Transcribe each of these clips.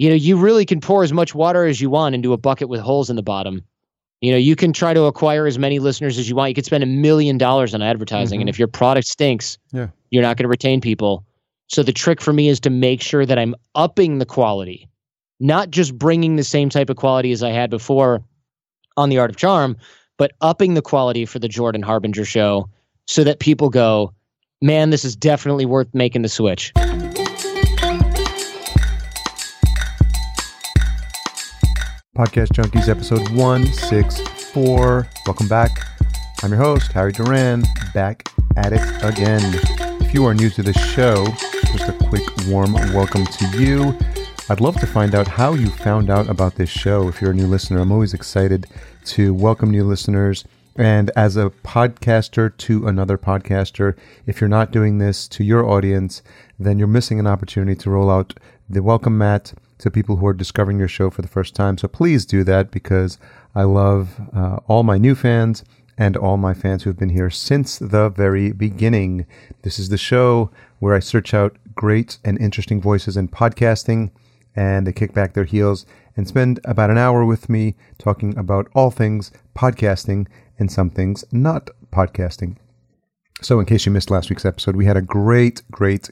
you know, you really can pour as much water as you want into a bucket with holes in the bottom. You know, you can try to acquire as many listeners as you want. You could spend a million dollars on advertising, mm-hmm. and if your product stinks, yeah. you're not going to retain people. So the trick for me is to make sure that I'm upping the quality, not just bringing the same type of quality as I had before on the Art of Charm, but upping the quality for the Jordan Harbinger show so that people go, man, this is definitely worth making the switch. Podcast Junkies, episode 164. Welcome back. I'm your host, Harry Duran, back at it again. If you are new to the show, just a quick warm welcome to you. I'd love to find out how you found out about this show. If you're a new listener, I'm always excited to welcome new listeners. And as a podcaster to another podcaster, if you're not doing this to your audience, then you're missing an opportunity to roll out the welcome mat to people who are discovering your show for the first time. So please do that because I love uh, all my new fans and all my fans who have been here since the very beginning. This is the show where I search out great and interesting voices in podcasting and they kick back their heels and spend about an hour with me talking about all things podcasting and some things not podcasting. So, in case you missed last week's episode, we had a great, great,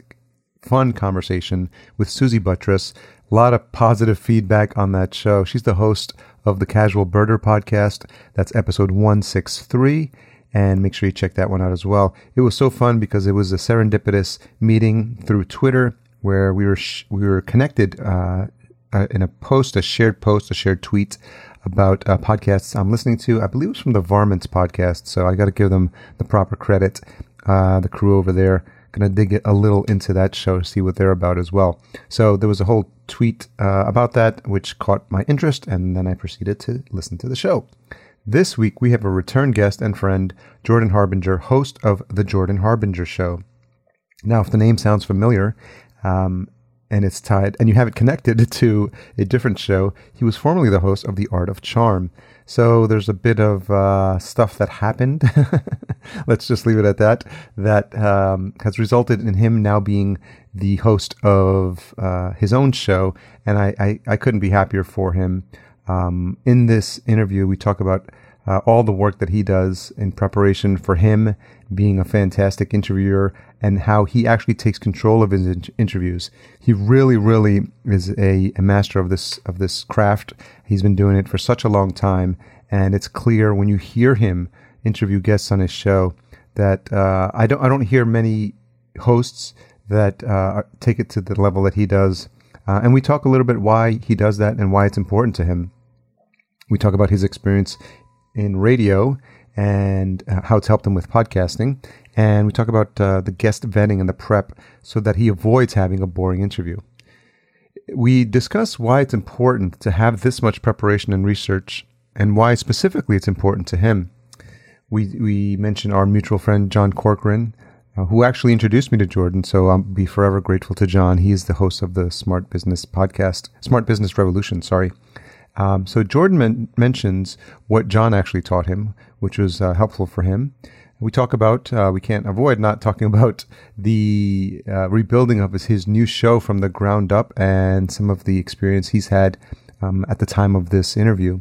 fun conversation with Susie Buttross a lot of positive feedback on that show. She's the host of the Casual Birder podcast. That's episode 163. And make sure you check that one out as well. It was so fun because it was a serendipitous meeting through Twitter where we were sh- we were connected uh, uh, in a post, a shared post, a shared tweet about uh, podcasts I'm listening to. I believe it was from the Varmints podcast, so I got to give them the proper credit. Uh, the crew over there going to dig a little into that show see what they're about as well. So there was a whole tweet uh, about that, which caught my interest, and then I proceeded to listen to the show. This week, we have a return guest and friend, Jordan Harbinger, host of The Jordan Harbinger Show. Now, if the name sounds familiar, um, and it's tied, and you have it connected to a different show, he was formerly the host of The Art of Charm. So there's a bit of uh, stuff that happened. Let's just leave it at that. That um, has resulted in him now being the host of uh, his own show, and I, I, I, couldn't be happier for him. Um, in this interview, we talk about uh, all the work that he does in preparation for him being a fantastic interviewer and how he actually takes control of his in- interviews. He really, really is a, a, master of this of this craft. He's been doing it for such a long time, and it's clear when you hear him interview guests on his show that uh, I don't I don't hear many hosts that uh, take it to the level that he does. Uh, and we talk a little bit why he does that and why it's important to him. We talk about his experience in radio and uh, how it's helped him with podcasting. And we talk about uh, the guest vetting and the prep so that he avoids having a boring interview. We discuss why it's important to have this much preparation and research and why specifically it's important to him. We, we mention our mutual friend, John Corcoran, uh, who actually introduced me to Jordan. So I'll be forever grateful to John. He is the host of the Smart Business podcast, Smart Business Revolution, sorry. Um, so Jordan men- mentions what John actually taught him, which was uh, helpful for him. We talk about, uh, we can't avoid not talking about the uh, rebuilding of his, his, new show from the ground up and some of the experience he's had um, at the time of this interview.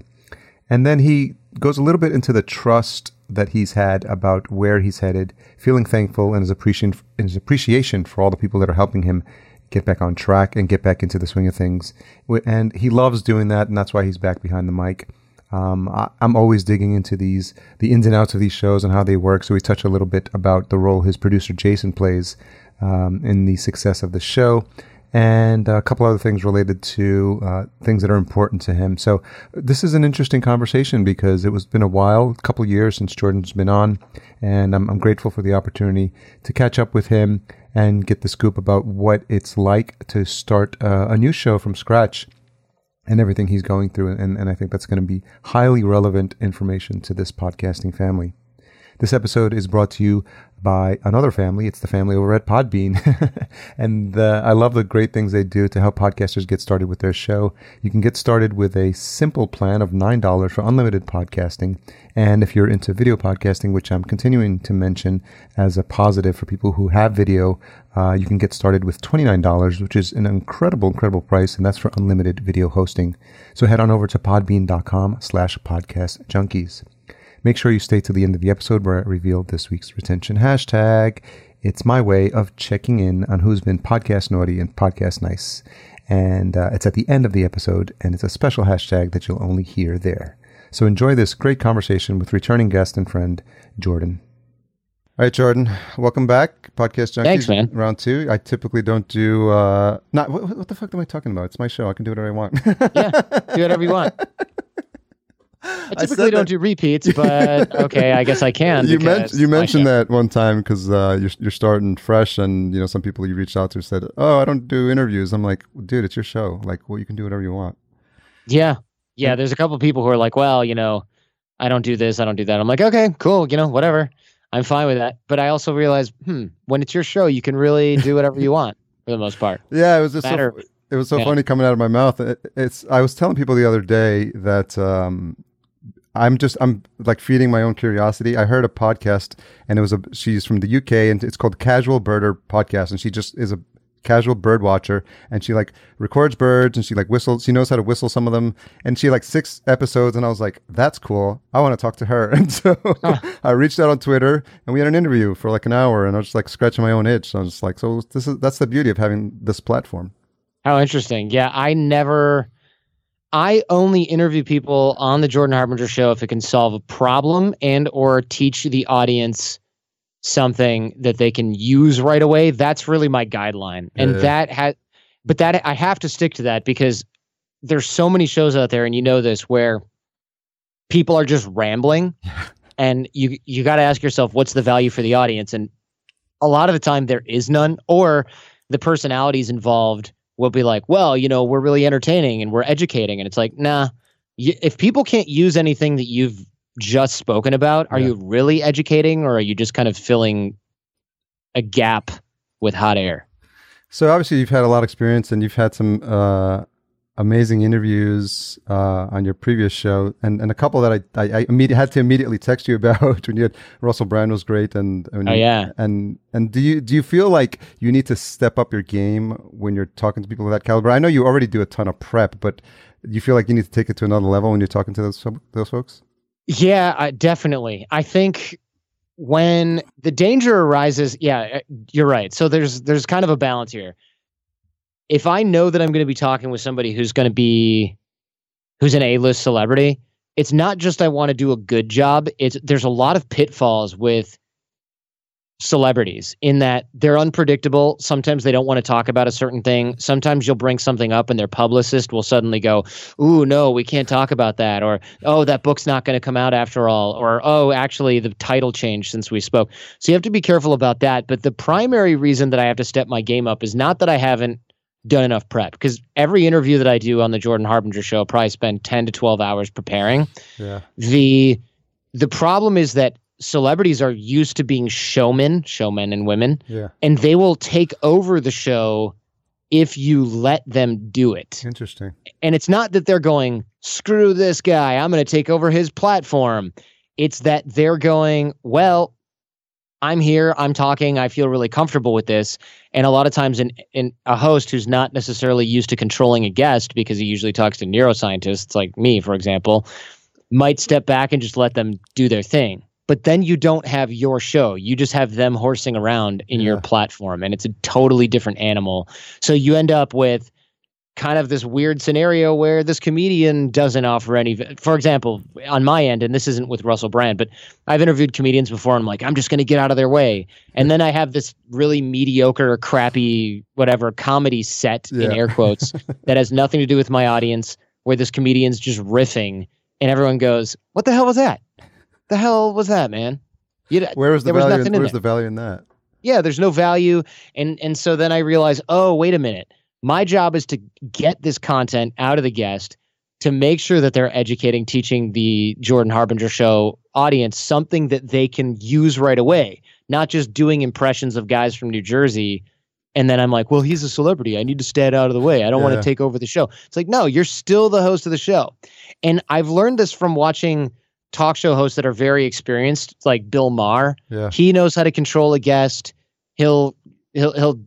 And then he goes a little bit into the trust that he's had about where he's headed, feeling thankful and his appreciation, his appreciation for all the people that are helping him get back on track and get back into the swing of things. And he loves doing that, and that's why he's back behind the mic. Um, I, am always digging into these, the ins and outs of these shows and how they work. So we touch a little bit about the role his producer Jason plays um, in the success of the show, and a couple other things related to uh, things that are important to him. So this is an interesting conversation because it was been a while, a couple years since Jordan's been on, and I'm, I'm grateful for the opportunity to catch up with him and get the scoop about what it's like to start uh, a new show from scratch and everything he's going through. And, and I think that's going to be highly relevant information to this podcasting family. This episode is brought to you by another family. It's the family over at Podbean. and uh, I love the great things they do to help podcasters get started with their show. You can get started with a simple plan of $9 for unlimited podcasting. And if you're into video podcasting, which I'm continuing to mention as a positive for people who have video, uh, you can get started with $29, which is an incredible, incredible price. And that's for unlimited video hosting. So head on over to podbean.com slash podcast junkies. Make sure you stay to the end of the episode where I reveal this week's retention hashtag. It's my way of checking in on who's been podcast naughty and podcast nice. And uh, it's at the end of the episode, and it's a special hashtag that you'll only hear there. So enjoy this great conversation with returning guest and friend, Jordan. All right, Jordan, welcome back. Podcast Junkies. Thanks, man. Round two. I typically don't do, uh, not, what, what the fuck am I talking about? It's my show. I can do whatever I want. yeah, do whatever you want. I typically don't that. do repeats, but okay, I guess I can. You, men- you mentioned that one time because uh, you're, you're starting fresh, and you know some people you reached out to said, "Oh, I don't do interviews." I'm like, "Dude, it's your show. Like, well, you can do whatever you want." Yeah, yeah. There's a couple of people who are like, "Well, you know, I don't do this, I don't do that." I'm like, "Okay, cool. You know, whatever. I'm fine with that." But I also realize, hmm, when it's your show, you can really do whatever you want for the most part. Yeah, it was just Matter, so, it was so yeah. funny coming out of my mouth. It, it's I was telling people the other day that um, I'm just I'm like feeding my own curiosity. I heard a podcast and it was a she's from the UK and it's called Casual Birder Podcast and she just is a casual bird watcher and she like records birds and she like whistles she knows how to whistle some of them and she like six episodes and I was like that's cool I want to talk to her and so oh. I reached out on Twitter and we had an interview for like an hour and I was just like scratching my own itch so I was just like so this is that's the beauty of having this platform. How interesting. Yeah, I never I only interview people on the Jordan Harbinger show if it can solve a problem and or teach the audience something that they can use right away. That's really my guideline. And yeah. that has but that I have to stick to that because there's so many shows out there and you know this where people are just rambling and you you got to ask yourself what's the value for the audience and a lot of the time there is none or the personalities involved will be like, well, you know, we're really entertaining and we're educating. And it's like, nah, if people can't use anything that you've just spoken about, are yeah. you really educating or are you just kind of filling a gap with hot air? So obviously you've had a lot of experience and you've had some uh, amazing interviews uh, on your previous show, and, and a couple that I I, I had to immediately text you about when you had Russell Brand was great, and oh yeah, and and do you do you feel like you need to step up your game when you're talking to people of that caliber? I know you already do a ton of prep, but you feel like you need to take it to another level when you're talking to those those folks? Yeah, uh, definitely. I think when the danger arises, yeah, uh, you're right. So there's there's kind of a balance here if I know that I'm going to be talking with somebody who's going to be who's an A-list celebrity, it's not just I want to do a good job. It's there's a lot of pitfalls with celebrities in that they're unpredictable. Sometimes they don't want to talk about a certain thing. Sometimes you'll bring something up and their publicist will suddenly go, "Ooh, no, we can't talk about that." Or, "Oh, that book's not going to come out after all." Or, "Oh, actually the title changed since we spoke." So you have to be careful about that, but the primary reason that I have to step my game up is not that I haven't done enough prep because every interview that I do on the Jordan Harbinger show, I probably spend 10 to 12 hours preparing. Yeah. The the problem is that celebrities are used to being showmen, showmen and women. Yeah. And they will take over the show if you let them do it. Interesting. And it's not that they're going, screw this guy, I'm going to take over his platform. It's that they're going, well, I'm here, I'm talking, I feel really comfortable with this. And a lot of times, in, in a host who's not necessarily used to controlling a guest because he usually talks to neuroscientists like me, for example, might step back and just let them do their thing. But then you don't have your show. You just have them horsing around in yeah. your platform, and it's a totally different animal. So you end up with kind of this weird scenario where this comedian doesn't offer any for example on my end and this isn't with russell brand but i've interviewed comedians before and i'm like i'm just going to get out of their way. And then i have this really mediocre crappy whatever comedy set yeah. in air quotes that has nothing to do with my audience where this comedian's just riffing and everyone goes what the hell was that? The hell was that man? You, where was the value was in, where's the value in that? Yeah there's no value and and so then i realize oh wait a minute my job is to get this content out of the guest to make sure that they're educating, teaching the Jordan Harbinger show audience something that they can use right away. not just doing impressions of guys from New Jersey. And then I'm like, well, he's a celebrity. I need to stand out of the way. I don't want to take over the show. It's like, no, you're still the host of the show. And I've learned this from watching talk show hosts that are very experienced, like Bill Maher. Yeah. He knows how to control a guest. He'll he'll he'll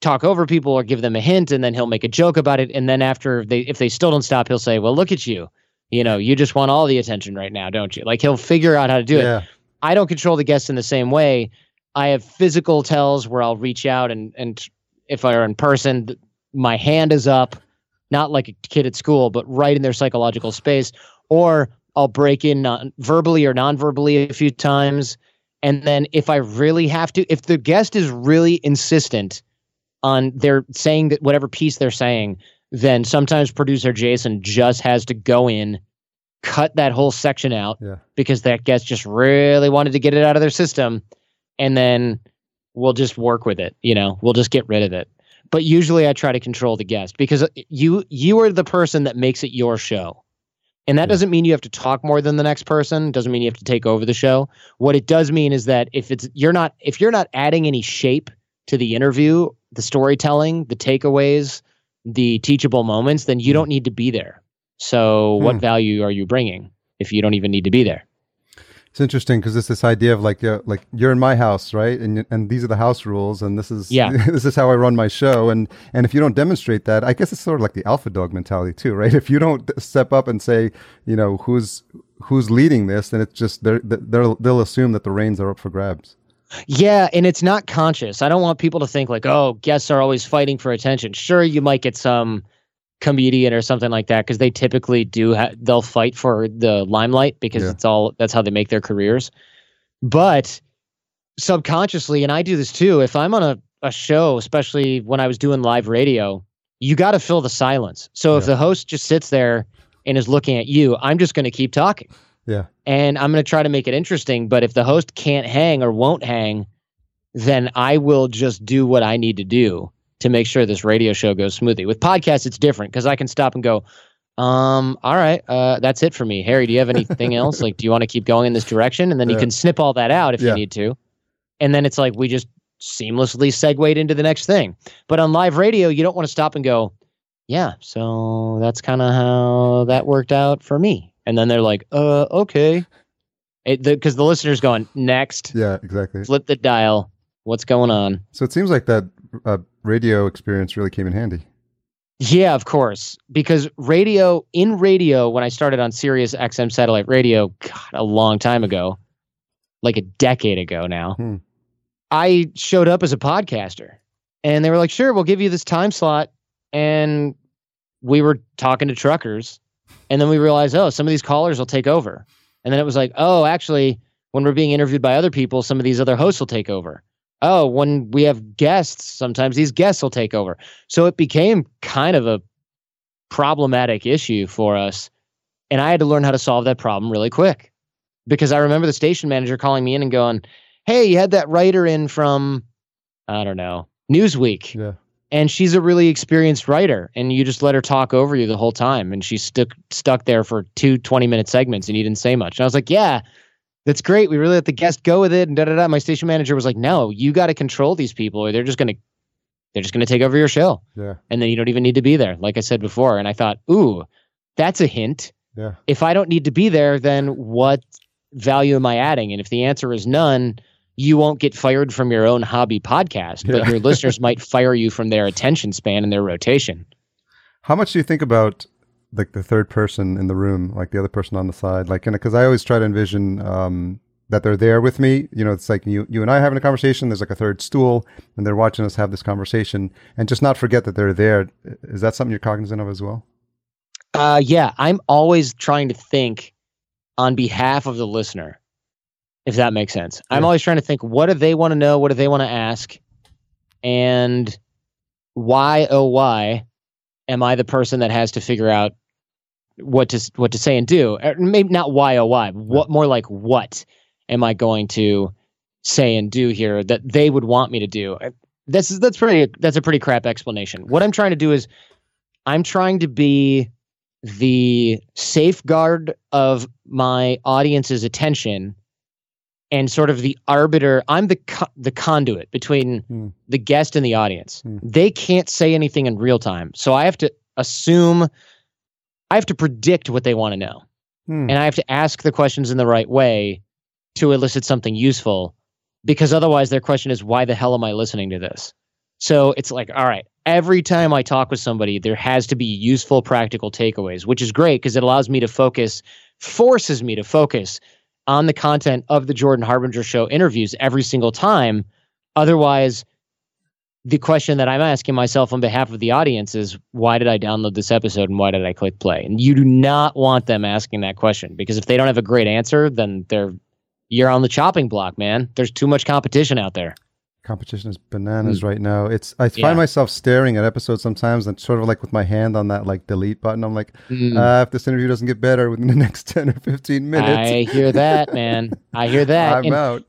talk over people or give them a hint and then he'll make a joke about it. And then after they if they still don't stop he'll say well look at you. You know you just want all the attention right now don't you? Like he'll figure out how to do it. I don't control the guests in the same way. I have physical tells where i'll reach out and and if i are in person th- my hand is up not like a kid at school but right in their psychological space. Or i'll break in non- verbally or non-verbally a few times. And then if i really have to if the guest is really insistent on they're saying that whatever piece they're saying, then sometimes producer Jason just has to go in, cut that whole section out Yeah. because that guest just really wanted to get it out of their system, and then we'll just work with it. You know, we'll just get rid of it. But usually, I try to control the guest because uh, you you are the person that makes it your show. And that doesn't mean you have to talk more than the next person. Doesn't mean you have to take over the show. What it does mean is that if it's you're not if you're not adding any shape to the interview, the storytelling, the takeaways, the teachable moments, then you Hmm. don't need to be there. So what Hmm. value are you bringing if you don't even need to be there? It's interesting because it's this idea of like, uh, like you're in my house, right? And and these are the house rules, and this is Yeah. this is how I run my show. And and if you don't demonstrate that, I guess it's sort of like the alpha dog mentality too, right? If you don't step up and say, you know, who's who's leading this, then it's just they're, they'll they'll assume that the reins are up for grabs. Yeah, and it's not conscious. I don't want people to think like, oh, guests are always fighting for attention. Sure, you might get some comedian or something like that because they typically do. Ha- they'll fight for the limelight because Yeah. it's all that's how they make their careers. But subconsciously, and I do this too. If I'm on a a show, especially when I was doing live radio, you got to fill the silence. So if the host just sits there and is looking at you, I'm just going to keep talking Yeah, and I'm going to try to make it interesting. But if the host can't hang or won't hang, then I will just do what I need to do to make sure this radio show goes smoothly. With podcasts, it's different because I can stop and go, um, all right, uh, that's it for me. Harry, do you have anything else? Like, do you want to keep going in this direction? And then you can snip all that out if Yeah. you need to. And then it's like we just seamlessly segued into the next thing. But on live radio, you don't want to stop and go, yeah, so that's kind of how that worked out for me. And then they're like, uh, okay. Because the, listener's going, next, yeah, exactly. flip the dial. What's going on? So it seems like that uh, radio experience really came in handy. Yeah, of course. Because radio, in radio, when I started on Sirius XM satellite radio, God, a long time ago, like a decade ago now, Hmm. I showed up as a podcaster. And they were like, sure, we'll give you this time slot. And we were talking to truckers. And then we realized, oh, some of these callers will take over. And then it was like, oh, actually, when we're being interviewed by other people, some of these other hosts will take over. Oh, when we have guests, sometimes these guests will take over. So it became kind of a problematic issue for us. And I had to learn how to solve that problem really quick because I remember the station manager calling me in and going, Hey, you had that writer in from, I don't know, Newsweek Yeah, and she's a really experienced writer and you just let her talk over you the whole time and she stuck stuck there for two 20 minute segments and you didn't say much. And i was like yeah that's great. We really let the guest go with it and da da da. My station manager was like no you got to control these people or they're just going to they're just going to take over your show. Yeah, and then you don't even need to be there like i said before. And i thought ooh that's a hint. Yeah. if i don't need to be there then what value am i adding? And if the answer is none you won't get fired from your own hobby podcast but Yeah. your listeners might fire you from their attention span and their rotation How much do you think about like the third person in the room, like the other person on the side? Like, because I always try to envision um, that they're there with me. You know, it's like you, you and I having a conversation. There's like a third stool, and they're watching us have this conversation, and just not forget that they're there. Is that something you're cognizant of as well? Uh, yeah, I'm always trying to think on behalf of the listener, if that makes sense. I'm always trying to think what do they want to know, what do they want to ask, and why oh why am I the person that has to figure out what to what to say and do? Or maybe not why oh why, what more like what am I going to say and do here that they would want me to do? This is that's pretty that's a pretty crap explanation. What I'm trying to do is I'm trying to be the safeguard of my audience's attention and sort of the arbiter. I'm the co- the conduit between Hmm. the guest and the audience. Hmm. They can't say anything in real time, so I have to assume. I have to predict what they want to know, Hmm. and I have to ask the questions in the right way to elicit something useful, because otherwise their question is, "Why the hell am I listening to this?" So it's like, all right, every time I talk with somebody, there has to be useful, practical takeaways, which is great because it allows me to focus, forces me to focus on the content of the Jordan Harbinger show interviews every single time. Otherwise, the question that I'm asking myself on behalf of the audience is why did I download this episode and why did I click play? And you do not want them asking that question because if they don't have a great answer, then they're you're on the chopping block, man. There's too much competition out there. Competition is bananas right now. It's I find. Yeah. myself staring at episodes sometimes and sort of like with my hand on that like delete button. I'm like, Mm. uh, if this interview doesn't get better within the next ten or fifteen minutes, I hear that, man. I hear that. I'm and, out.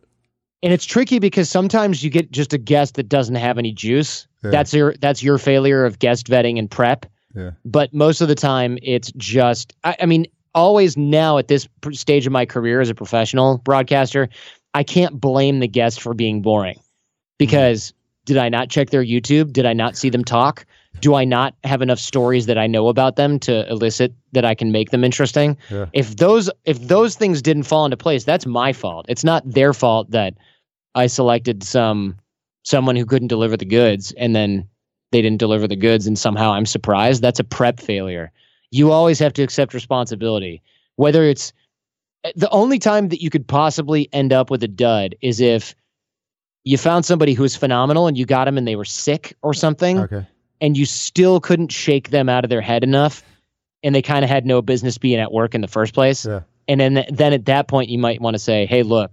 and it's tricky because sometimes you get just a guest that doesn't have any juice. Yeah. That's your that's your failure of guest vetting and prep. Yeah. But most of the time, it's just. I, I mean, always now at this stage of my career as a professional broadcaster, I can't blame the guest for being boring, because did I not check their YouTube? Did I not see them talk? Do I not have enough stories that I know about them to elicit that I can make them interesting? Yeah. If those if those things didn't fall into place, that's my fault. It's not their fault that I selected some someone who couldn't deliver the goods and then they didn't deliver the goods and somehow I'm surprised. That's a prep failure. You always have to accept responsibility. Whether it's eh, the only time that you could possibly end up with a dud is if you found somebody who was phenomenal and you got them and they were sick or something Okay. and you still couldn't shake them out of their head enough and they kind of had no business being at work in the first place Yeah. and then then at that point you might want to say hey look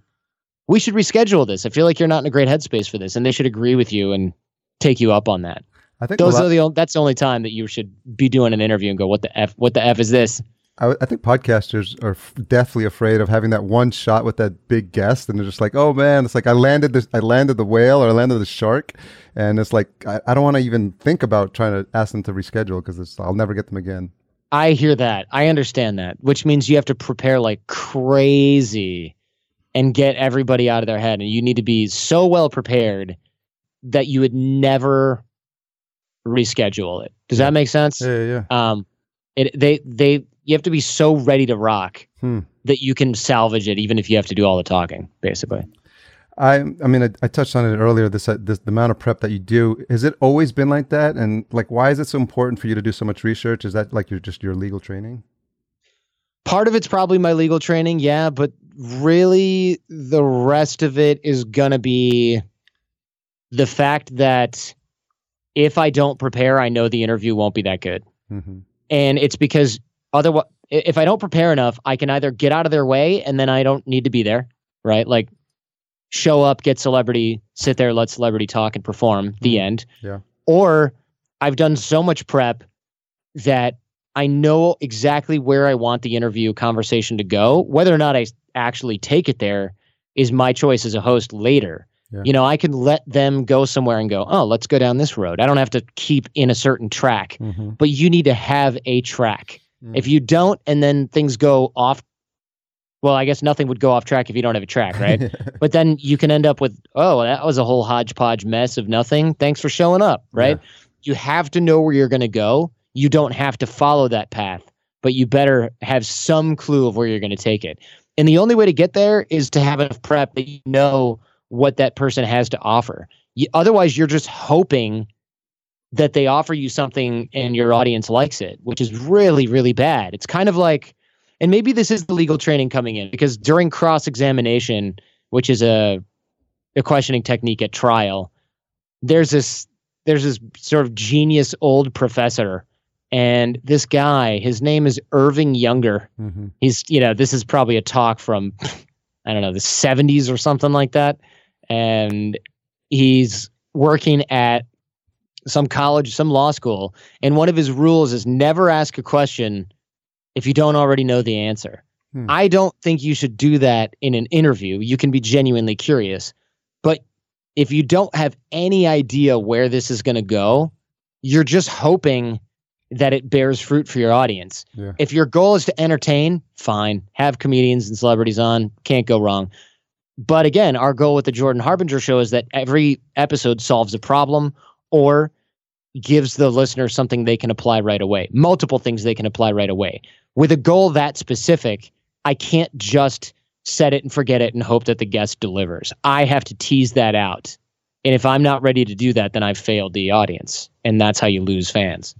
we should reschedule this i feel like you're not in a great headspace for this and they should agree with you and take you up on that I think those lot- are the that's the only time that you should be doing an interview and go what the f what the f is this I, I think podcasters are f- deathly afraid of having that one shot with that big guest, and they're just like, "Oh man, it's like I landed this, I landed the whale or I landed the shark," and it's like I, I don't want to even think about trying to ask them to reschedule because I'll never get them again. i hear that. I understand that which means you have to prepare like crazy and get everybody out of their head and you need to be so well prepared that you would never reschedule it. Does that make sense? Yeah, yeah, yeah. um it they they you have to be so ready to rock Hmm. that you can salvage it even if you have to do all the talking basically I, I mean, I, I touched on it earlier. This, uh, this, the amount of prep that you do. Has it always been like that? And like, why is it so important for you to do so much research? Is that like your just your legal training? part of it's probably my legal training yeah but really the rest of it is gonna be the fact that if i don't prepare i know the interview won't be that good Mm-hmm. and it's because otherwise if i don't prepare enough i can either get out of their way and then i don't need to be there right like show up get celebrity sit there let celebrity talk and perform the Mhm. end Yeah. or i've done so much prep that i know exactly where i want the interview conversation to go whether or not I actually take it there is my choice as a host later Yeah. you know i can let them go somewhere and go oh let's go down this road i don't have to keep in a certain track Mm-hmm. but you need to have a track. Mm. If you don't, and then things go off, well, I guess nothing would go off track if you don't have a track, right? but then you can end up with, oh, that was a whole hodgepodge mess of nothing. Thanks for showing up, right? You have to know where you're going to go. You don't have to follow that path, but you better have some clue of where you're going to take it. And the only way to get there is to have enough prep that you know what that person has to offer. You, otherwise, you're just hoping that they offer you something and your audience likes it, which is really, really bad. It's kind of like, and maybe this is the legal training coming in because during cross examination, which is a, a questioning technique at trial, there's this there's this sort of genius old professor, and this guy, his name is Irving Younger. Mm-hmm. He's you know this is probably a talk from I don't know the 70s or something like that, and he's working at some college, some law school, and one of his rules is never ask a question if you don't already know the answer. Hmm. I don't think you should do that in an interview. You can be genuinely curious, but if you don't have any idea where this is going to go, you're just hoping that it bears fruit for your audience. Yeah. If your goal is to entertain, fine. Have comedians and celebrities on, can't go wrong. But again, our goal with the Jordan Harbinger show is that every episode solves a problem or gives the listener something they can apply right away, multiple things they can apply right away. With a goal that specific, I can't just set it and forget it and hope that the guest delivers. I have to tease that out. And if I'm not ready to do that, then I've failed the audience. And that's how you lose fans.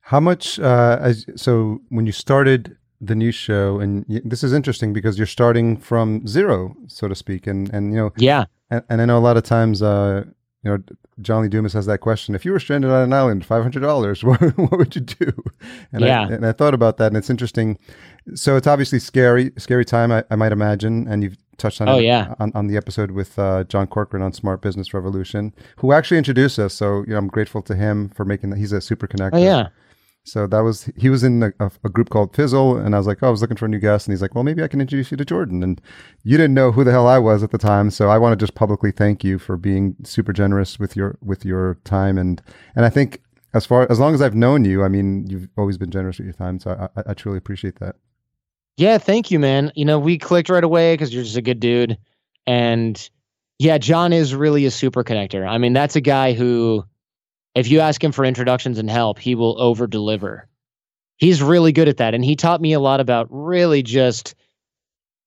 How much, uh, as, so when you started the new show, and y- this is interesting because you're starting from zero, so to speak. And, and you know, Yeah. and, and I know a lot of times, uh, you know, John Lee Dumas has that question. If you were stranded on an island, five hundred dollars, what, what would you do? And Yeah. I, and I thought about that, and it's interesting. So it's obviously scary, scary time, I, I might imagine, and you've touched on Oh, it yeah. on, on the episode with uh, John Corcoran on Smart Business Revolution, who actually introduced us. So you know, I'm grateful to him for making that. He's a super connector. Oh, yeah. So that was he was in a, a, group called Fizzle, and I was like, oh, I was looking for a new guest, and he's like, well, maybe I can introduce you to Jordan, and you didn't know who the hell I was at the time, so I want to just publicly thank you for being super generous with your with your time, and and I think as far as long as I've known you, I mean, you've always been generous with your time, so I, I, I truly appreciate that. Yeah, thank you, man. You know, we clicked right away because you're just a good dude. And yeah, John is really a super connector. I mean, that's a guy who, if you ask him for introductions and help, he will over deliver. He's really good at that. And he taught me a lot about really just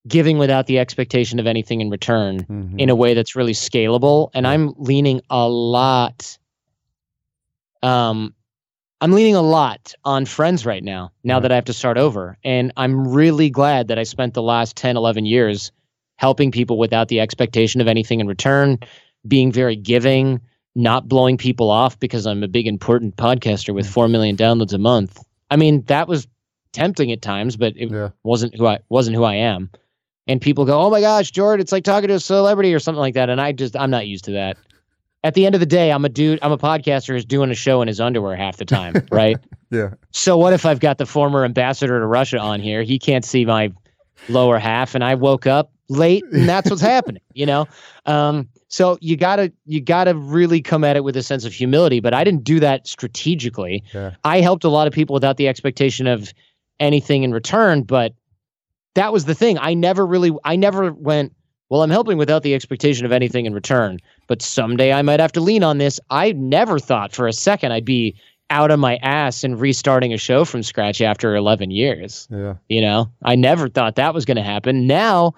giving without the expectation of anything in return Mhm. in a way that's really scalable. And I'm leaning a lot. Um, I'm leaning a lot on friends right now, now Yeah. that I have to start over. And I'm really glad that I spent the last 10, 11 years helping people without the expectation of anything in return, being very giving, not blowing people off because I'm a big, important podcaster with 4 million downloads a month. I mean, that was tempting at times, but it yeah, wasn't who I wasn't who I am. And people go, "Oh my gosh, Jordan, it's like talking to a celebrity or something like that." And I just I'm not used to that. At the end of the day, I'm a dude, I'm a podcaster who's doing a show in his underwear half the time, right? yeah, So what if I've got the former ambassador to Russia on here? He can't see my lower half and I woke up late and that's what's happening, you know? Um, so you gotta you gotta really come at it with a sense of humility, but I didn't do that strategically. yeah, I helped a lot of people without the expectation of anything in return, but that was the thing. I never really I never went, well, I'm helping without the expectation of anything in return, but someday I might have to lean on this. I never thought for a second I'd be out of my ass and restarting a show from scratch after 11 years. yeah, You know, I never thought that was going to happen. Now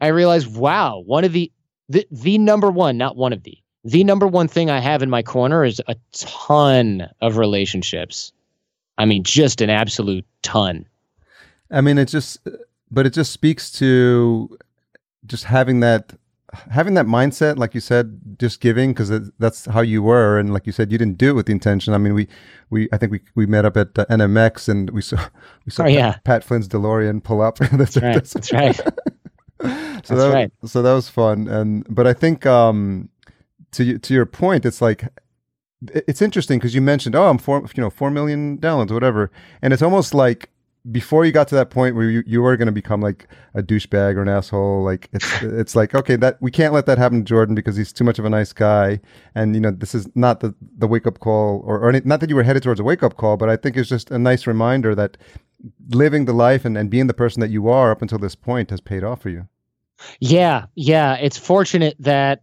I realize, wow, one of the, the, the number one, not one of the, the number one thing I have in my corner is a ton of relationships. I mean, just an absolute ton. I mean, it just, but it just speaks to just having that, having that mindset, like you said, just giving because that's how you were, and like you said, you didn't do it with the intention. I mean, we, we, I think we we met up at uh, NMX and we saw we saw Oh, Pat, yeah. Pat Flynn's DeLorean pull up. that's, That's right. That's right. so That's that, right. So that was fun, and but I think um, to to your point, it's like it's interesting because you mentioned, oh, I'm four, you know, four million downloads, whatever, and it's almost like before you got to that point where you, you were going to become like a douchebag or an asshole, like it's it's like okay, that we can't let that happen to Jordan because he's too much of a nice guy, and you know this is not the the wake up call or, or any, not that you were headed towards a wake up call, but I think it's just a nice reminder that living the life and, and being the person that you are up until this point has paid off for you. Yeah, yeah. It's fortunate that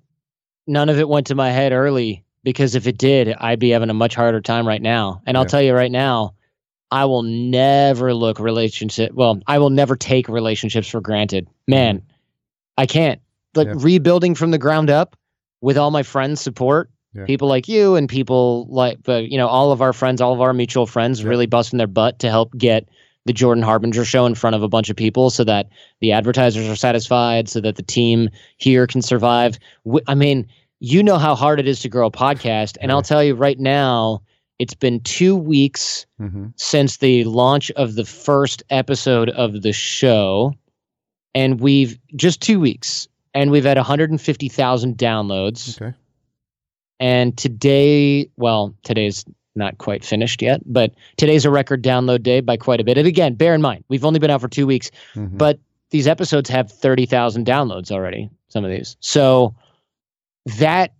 none of it went to my head early because if it did, I'd be having a much harder time right now. And I'll Yeah. tell you right now, I will never look relationship. Well, I will never take relationships for granted. Mm-hmm. Man, I can't. Like Yeah. rebuilding from the ground up with all my friends' support, Yeah. people like you and people like, but you know, all of our friends, all of our mutual friends, really busting their butt to help get the Jordan Harbinger show in front of a bunch of people so that the advertisers are satisfied, so that the team here can survive. I mean, you know how hard it is to grow a podcast. And. I'll tell you right now, it's been two weeks Mm-hmm. since the launch of the first episode of the show. And we've just two weeks, and we've had 150,000 downloads. Okay. And today, well, today's not quite finished yet, but today's a record download day by quite a bit. And again, bear in mind, we've only been out for two weeks, Mhm. but these episodes have 30,000 downloads already, some of these. So that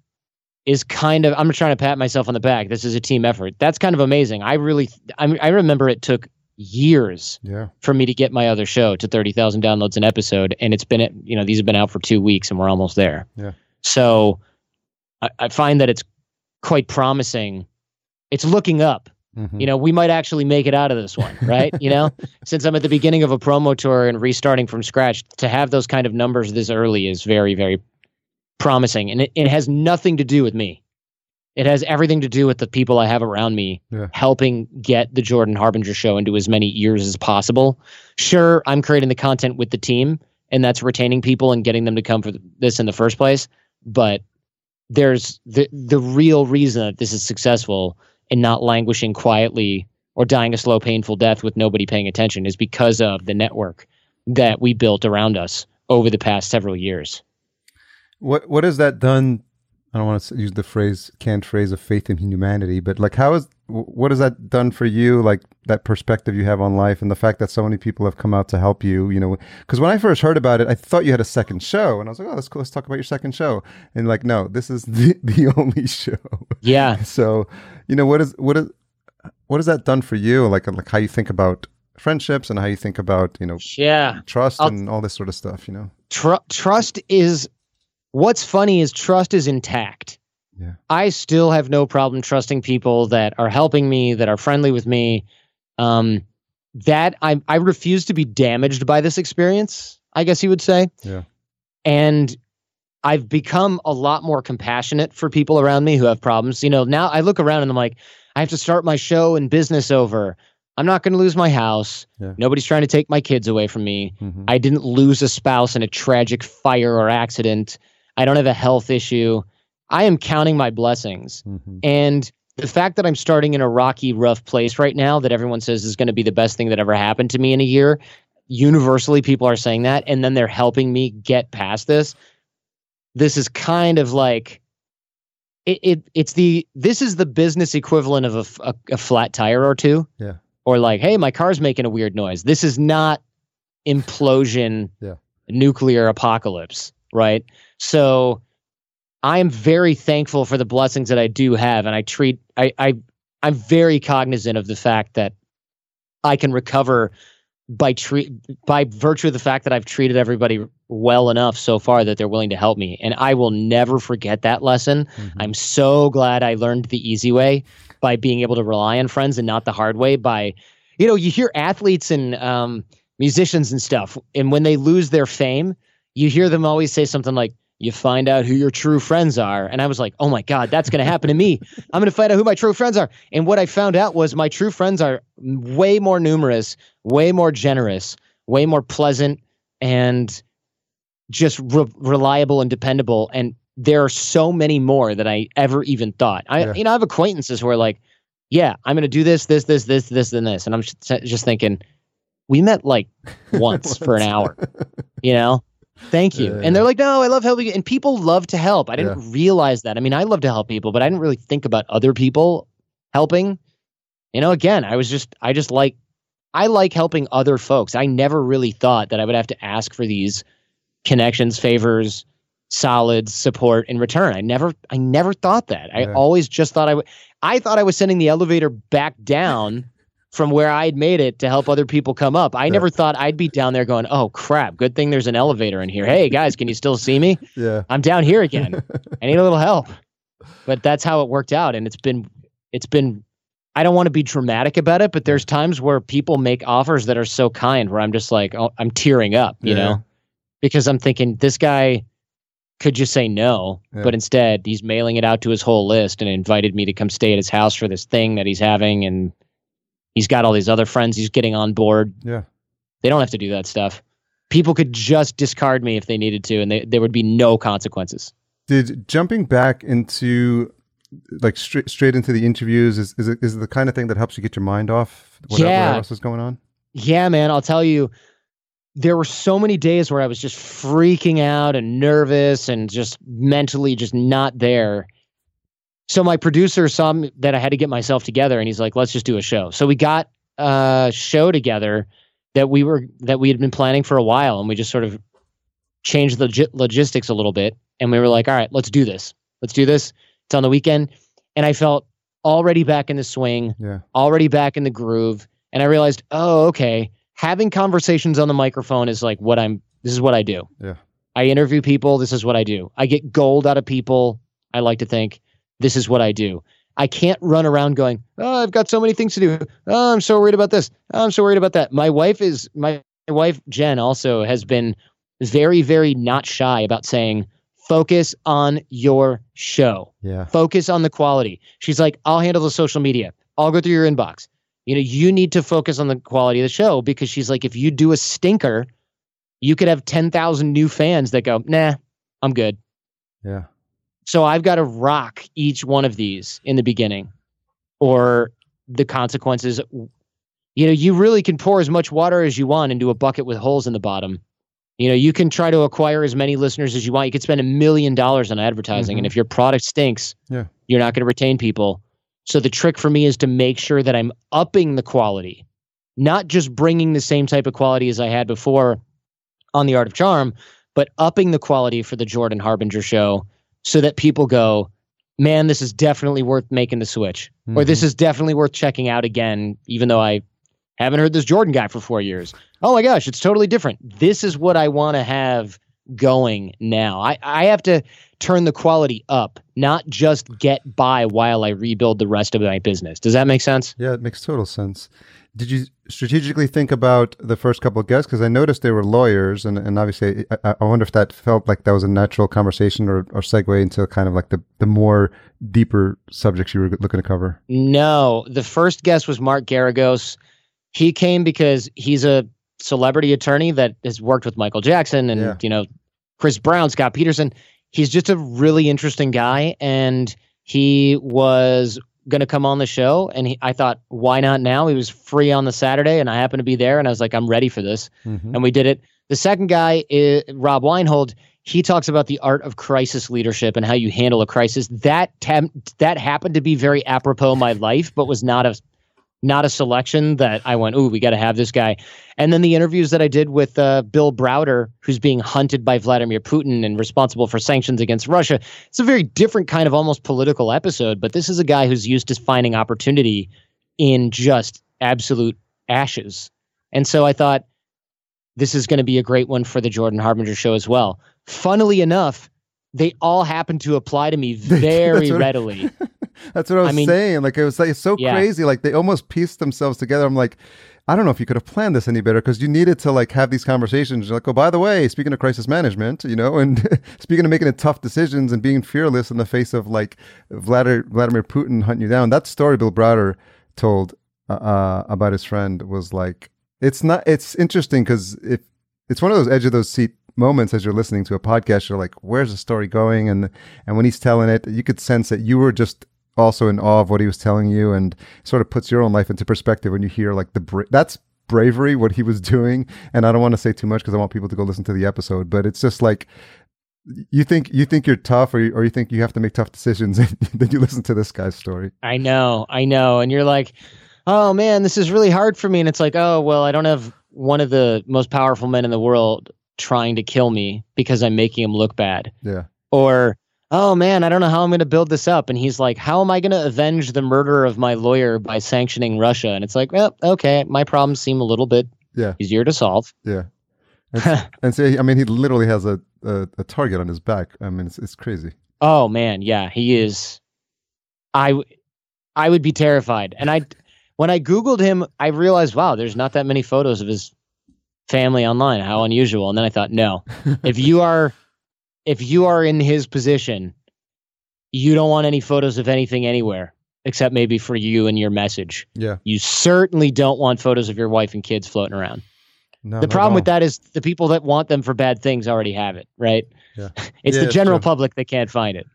is kind of, I'm just trying to pat myself on the back. This is a team effort. That's kind of amazing. I really, I, I remember it took years Yeah. for me to get my other show to 30,000 downloads an episode. And it's been, you know, these have been out for two weeks and we're almost there. Yeah. So I, I find that it's quite promising. It's looking up. Mhm. You know, we might actually make it out of this one, right? you know, since I'm at the beginning of a promo tour and restarting from scratch, to have those kind of numbers this early is very, very promising. And it, it has nothing to do with me. It has everything to do with the people I have around me Yeah. helping get the Jordan Harbinger show into as many ears as possible. Sure, I'm creating the content with the team, and that's retaining people and getting them to come for this in the first place. But there's the the real reason that this is successful and not languishing quietly or dying a slow, painful death with nobody paying attention is because of the network that we built around us over the past several years. What what has that done? I don't want to use the phrase canned phrase of faith in humanity, but like how is wh- what has that done for you? Like that perspective you have on life and the fact that so many people have come out to help you. You know, because when I first heard about it, I thought you had a second show, and I was like, oh, that's cool. Let's talk about your second show. And like, no, this is the the only show. Yeah. so, you know, what is what is what has that done for you? Like like how you think about friendships and how you think about you know Yeah. trust I'll- and all this sort of stuff. You know. Tru- trust is what's funny is trust is intact. Yeah. I still have no problem trusting people that are helping me, that are friendly with me. Um, that I I refuse to be damaged by this experience. I guess you would say. Yeah. And I've become a lot more compassionate for people around me who have problems. You know, now I look around and I'm like, I have to start my show and business over. I'm not going to lose my house. Yeah. Nobody's trying to take my kids away from me. Mhm. I didn't lose a spouse in a tragic fire or accident. I don't have a health issue. I am counting my blessings. Mhm. And the fact that I'm starting in a rocky, rough place right now that everyone says is going to be the best thing that ever happened to me in a year, universally people are saying that. And then they're helping me get past this. This is kind of like. It, it it's the this is the business equivalent of a flat tire or two Yeah. or like hey my car's making a weird noise this is not implosion Yeah. nuclear apocalypse right so i am very thankful for the blessings that i do have and i treat i i i'm very cognizant of the fact that i can recover by treat by virtue of the fact that i've treated everybody well enough so far that they're willing to help me and i will never forget that lesson Mhm. I'm so glad I learned the easy way by being able to rely on friends and not the hard way. By, you know, you hear athletes and um, musicians and stuff, and when they lose their fame, you hear them always say something like, you find out who your true friends are. And I was like, oh my God, that's going to happen to me. I'm going to find out who my true friends are. And what I found out was my true friends are way more numerous, way more generous, way more pleasant, and just re- reliable and dependable. And there are so many more than I ever even thought. I, Yeah. you know, I have acquaintances who are like, yeah, I'm going to do this, this, this, this, this, and this. And I'm just, just thinking, we met like once for an hour, you know? Thank you. Yeah. And they're like, no, I love helping. you." And people love to help. I didn't realize that. I mean, I love to help people, but I didn't really think about other people helping. You know, again, I was just, I just like, I like helping other folks. I never really thought that I would have to ask for these connections, favors, solid support in return. I never, I never thought that. I always just thought I would, I thought I was sending the elevator back down from where I'd made it to help other people come up. I Yeah. never thought I'd be down there going, oh crap, good thing there's an elevator in here. Hey guys, can you still see me? yeah. I'm down here again. I need a little help. But that's how it worked out. And it's been, it's been, I don't want to be dramatic about it, but there's times where people make offers that are so kind where I'm just like, oh, I'm tearing up, you Yeah. know, because I'm thinking this guy could just say no, Yeah. but instead he's mailing it out to his whole list and invited me to come stay at his house for this thing that he's having. And he's got all these other friends he's getting on board. Yeah. They don't have to do that stuff. People could just discard me if they needed to, and they, there would be no consequences. Did jumping back into like straight straight into the interviews is is it, is it the kind of thing that helps you get your mind off whatever Yeah. else is going on? Yeah, man, I'll tell you, there were so many days where I was just freaking out and nervous and just mentally just not there. So my producer saw that I had to get myself together, and he's like, "Let's just do a show." So we got a show together that we were that we had been planning for a while, and we just sort of changed the logi- logistics a little bit, and we were like, "All right, let's do this. Let's do this." It's on the weekend, and I felt already back in the swing Yeah. already back in the groove. And I realized, oh, okay, having conversations on the microphone is like what I'm. This is what I do. Yeah. I interview people. This is what I do. I get gold out of people. I like to think this is what I do. I can't run around going, oh, I've got so many things to do. Oh, I'm so worried about this. Oh, I'm so worried about that. My wife is my wife Jen also has been very, very not shy about saying, focus on your show. Yeah. Focus on the quality. She's like, I'll handle the social media. I'll go through your inbox. You know, you need to focus on the quality of the show because she's like, if you do a stinker, you could have 10,000 new fans that go, nah, I'm good. Yeah. So I've got to rock each one of these in the beginning or the consequences. You know, you really can pour as much water as you want into a bucket with holes in the bottom. You know, you can try to acquire as many listeners as you want. You could spend a million dollars on advertising. Mhm. And if your product stinks, Yeah. you're not going to retain people. So the trick for me is to make sure that I'm upping the quality, not just bringing the same type of quality as I had before on the Art of Charm, but upping the quality for the Jordan Harbinger show so that people go, man, this is definitely worth making the switch, or this Mhm. is definitely worth checking out again, even though I haven't heard this Jordan guy for four years. Oh my gosh, it's totally different. This is what I want to have going now. I, I have to turn the quality up, not just get by while I rebuild the rest of my business. Does that make sense? Yeah, it makes total sense. Did you strategically think about the first couple of guests? Because I noticed they were lawyers, and, and obviously, I, I wonder if that felt like that was a natural conversation or, or segue into kind of like the, the more deeper subjects you were looking to cover. No, the first guest was Mark Geragos. He came because he's a celebrity attorney that has worked with Michael Jackson and Yeah. you know Chris Brown, Scott Peterson. He's just a really interesting guy, and he was going to come on the show. And he, I thought, why not now? He was free on the Saturday, and I happened to be there, and I was like, I'm ready for this, Mhm. and we did it. The second guy is Rob Weinhold. He talks about the art of crisis leadership and how you handle a crisis. That that happened to be very apropos my life, but was not a not a selection that I went, ooh, we got to have this guy. And then the interviews that I did with uh, Bill Browder, who's being hunted by Vladimir Putin and responsible for sanctions against Russia. It's a very different kind of almost political episode, but this is a guy who's used to finding opportunity in just absolute ashes. And so I thought this is going to be a great one for the Jordan Harbinger show as well. Funnily enough, they all happen to apply to me very readily. That's what I was I mean- saying. Like it was like it's so Yeah. crazy. Like they almost pieced themselves together. I'm like, I don't know if you could have planned this any better because you needed to like have these conversations. You're like, oh, by the way, speaking of crisis management, you know, and speaking of making tough decisions and being fearless in the face of like Vladimir Vladimir Putin hunting you down. That story Bill Browder told uh, uh, about his friend was like, it's not. It's interesting because if it's one of those edge of those seat moments as you're listening to a podcast, you're like, where's the story going? And and when he's telling it, you could sense that you were just also in awe of what he was telling you and sort of puts your own life into perspective when you hear like the bra- that's bravery what he was doing and i don't want to say too much because i want people to go listen to the episode but it's just like you think you think you're tough or you, or you think you have to make tough decisions and then you listen to this guy's story I know, I know. And you're like, oh man, this is really hard for me. And it's like, oh, well, I don't have one of the most powerful men in the world trying to kill me because I'm making him look bad. yeah Or, oh man, I don't know how I'm going to build this up. And he's like, how am I going to avenge the murder of my lawyer by sanctioning Russia? And it's like, well, okay, my problems seem a little bit Yeah. easier to solve. yeah and, and so i mean he literally has a, a, a target on his back i mean it's, it's crazy Oh man, yeah, he is. I, I would be terrified. And I, when I googled him, I realized, wow, there's not that many photos of his family online. How unusual. And then I thought, no, if you are, if you are in his position, you don't want any photos of anything anywhere except maybe for you and your message. yeah You certainly don't want photos of your wife and kids floating around. no, the problem with that is the people that want them for bad things already have it, right? Yeah. it's Yeah, the general public that can't find it.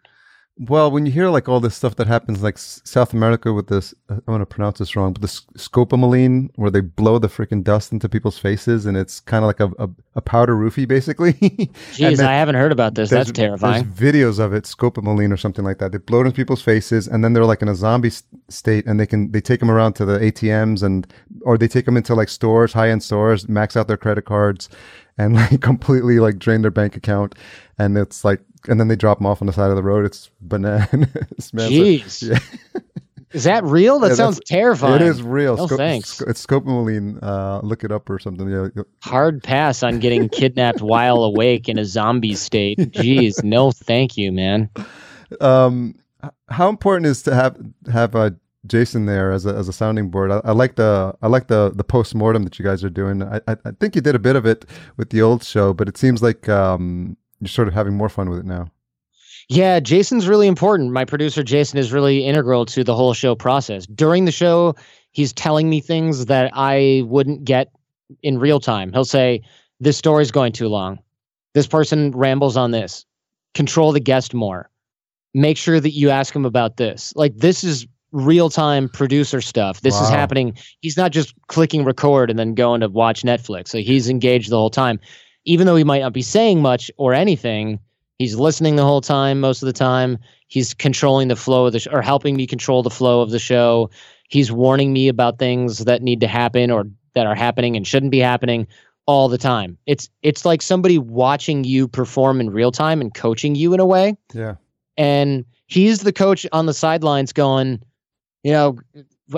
Well, when you hear like all this stuff that happens, like S- South America with this, uh, I'm to pronounce this wrong, but the s- scopolamine, where they blow the freaking dust into people's faces, and it's kind of like a, a, a powder roofie, basically. Jeez, I haven't heard about this. That's terrifying. There's videos of it, scopolamine or something like that. They blow it into people's faces, and then they're like in a zombie state, and they can they take them around to the ATMs and or they take them into like stores, high end stores, max out their credit cards, and like completely like drain their bank account, and it's like, and then they drop them off on the side of the road. It's bananas, man. Jeez. yeah. Is that real? That Yeah, sounds terrifying. It is real. No, Sco- thanks. Sco- it's scopolamine. Uh, look it up or something. Yeah. Hard pass on getting kidnapped while awake in a zombie state. Jeez, no, thank you, man. Um, how important is to have have uh, Jason there as a as a sounding board? I, I like the I like the the post mortem that you guys are doing. I, I I think you did a bit of it with the old show, but it seems like um you're sort of having more fun with it now. Yeah, Jason's really important. My producer Jason is really integral to the whole show process. During the show, he's telling me things that I wouldn't get in real time. He'll say, "This story's going too long. This person rambles on this. Control the guest more. Make sure that you ask him about this." Like this is real time producer stuff. This is happening. He's not just clicking record and then going to watch Netflix. Like he's engaged the whole time. Even though he might not be saying much or anything, He's listening the whole time, most of the time. He's controlling the flow of the sh- or helping me control the flow of the show. He's warning me about things that need to happen or that are happening and shouldn't be happening all the time. It's it's like somebody watching you perform in real time and coaching you in a way. Yeah. And he's the coach on the sidelines going, you know,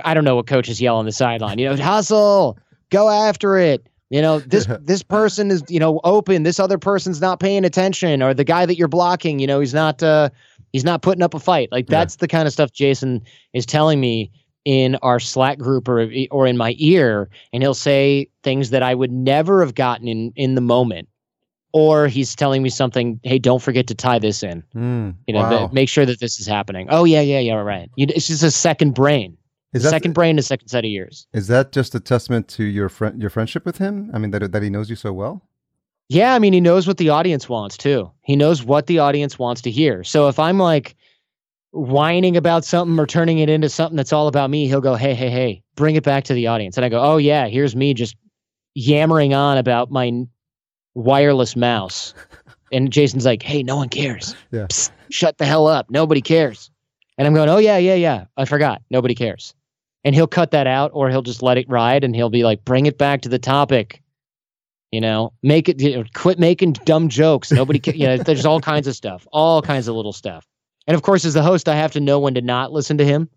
I don't know what coaches yell on the sideline. You know, hustle, go after it. You know, this this person is, you know, open. This other person's not paying attention, or the guy that you're blocking, you know, he's not uh he's not putting up a fight. Like Yeah. that's the kind of stuff Jason is telling me in our Slack group or or in my ear, and he'll say things that I would never have gotten in in the moment. Or he's telling me something, hey, don't forget to tie this in. Mm, You know, wow. make sure that this is happening. Oh yeah, yeah, yeah, right. You, it's just a second brain, is that second brain, a second set of ears. is that just a testament to your friend your friendship with him? I mean that that he knows you so well. Yeah, I mean, he knows what the audience wants too. He knows what the audience wants to hear. So if I'm like whining about something or turning it into something that's all about me, he'll go, "Hey, hey, hey, bring it back to the audience." And I go, "Oh yeah, here's me just yammering on about my wireless mouse." And Jason's like, "Hey, no one cares. Yeah. Psst, shut the hell up. Nobody cares." And I'm going, "Oh yeah, yeah, yeah. I forgot. Nobody cares." And he'll cut that out, or he'll just let it ride, and he'll be like, "Bring it back to the topic." You know, make it. You know, quit making dumb jokes. Nobody, ca- you know, there's all kinds of stuff, all kinds of little stuff. And of course, as the host, I have to know when to not listen to him.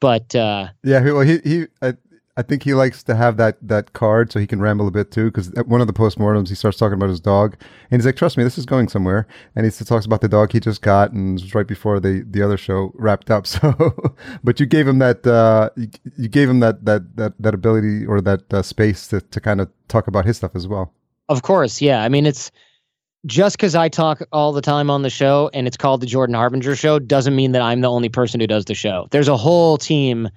But uh, Yeah, well, he he I, I think he likes to have that that card so he can ramble a bit too. Because one of the postmortems, he starts talking about his dog, and he's like, "Trust me, this is going somewhere." And he talks about the dog he just got, and it was right before the the other show wrapped up. So, but you gave him that uh, you, you gave him that that that that ability or that uh, space to to kind of talk about his stuff as well. Of course, yeah. I mean, it's just because I talk all the time on the show and it's called the Jordan Harbinger Show doesn't mean that I'm the only person who does the show. There's a whole team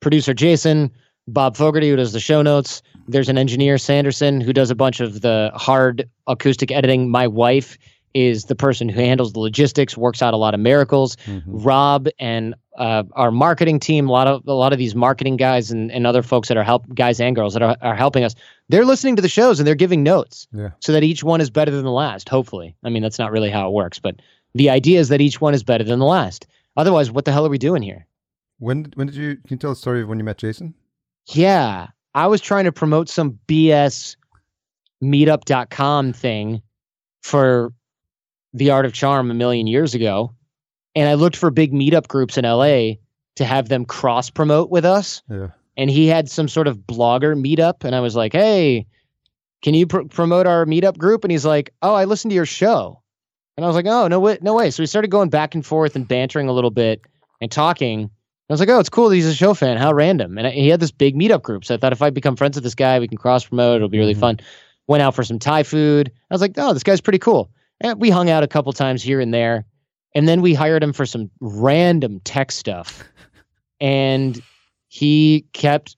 producer Jason, Bob Fogarty, who does the show notes. There's an engineer, Sanderson, who does a bunch of the hard acoustic editing. My wife is the person who handles the logistics, works out a lot of miracles. Rob and uh, our marketing team, a lot of a lot of these marketing guys and, and other folks that are help guys and girls that are, are helping us. They're listening to the shows and they're giving notes Yeah. so that each one is better than the last. Hopefully, I mean that's not really how it works, but the idea is that each one is better than the last. Otherwise, what the hell are we doing here? When when did you can you tell the story of when you met Jason? Yeah, I was trying to promote some BS meetup.com thing for the art of charm a million years ago. And I looked for big meetup groups in LA to have them cross promote with us. Yeah. And he had some sort of blogger meetup. And I was like, hey, can you pr- promote our meetup group? And he's like, oh, I listened to your show. And I was like, oh, no way, no way. So we started going back and forth and bantering a little bit and talking. I was like, oh, it's cool. that He's a show fan. How random. And I, he had this big meetup group. So I thought if I become friends with this guy, we can cross promote. It'll be really Mhm. fun. Went out for some Thai food. I was like, oh, this guy's pretty cool. And we hung out a couple times here and there. And then we hired him for some random tech stuff. And he kept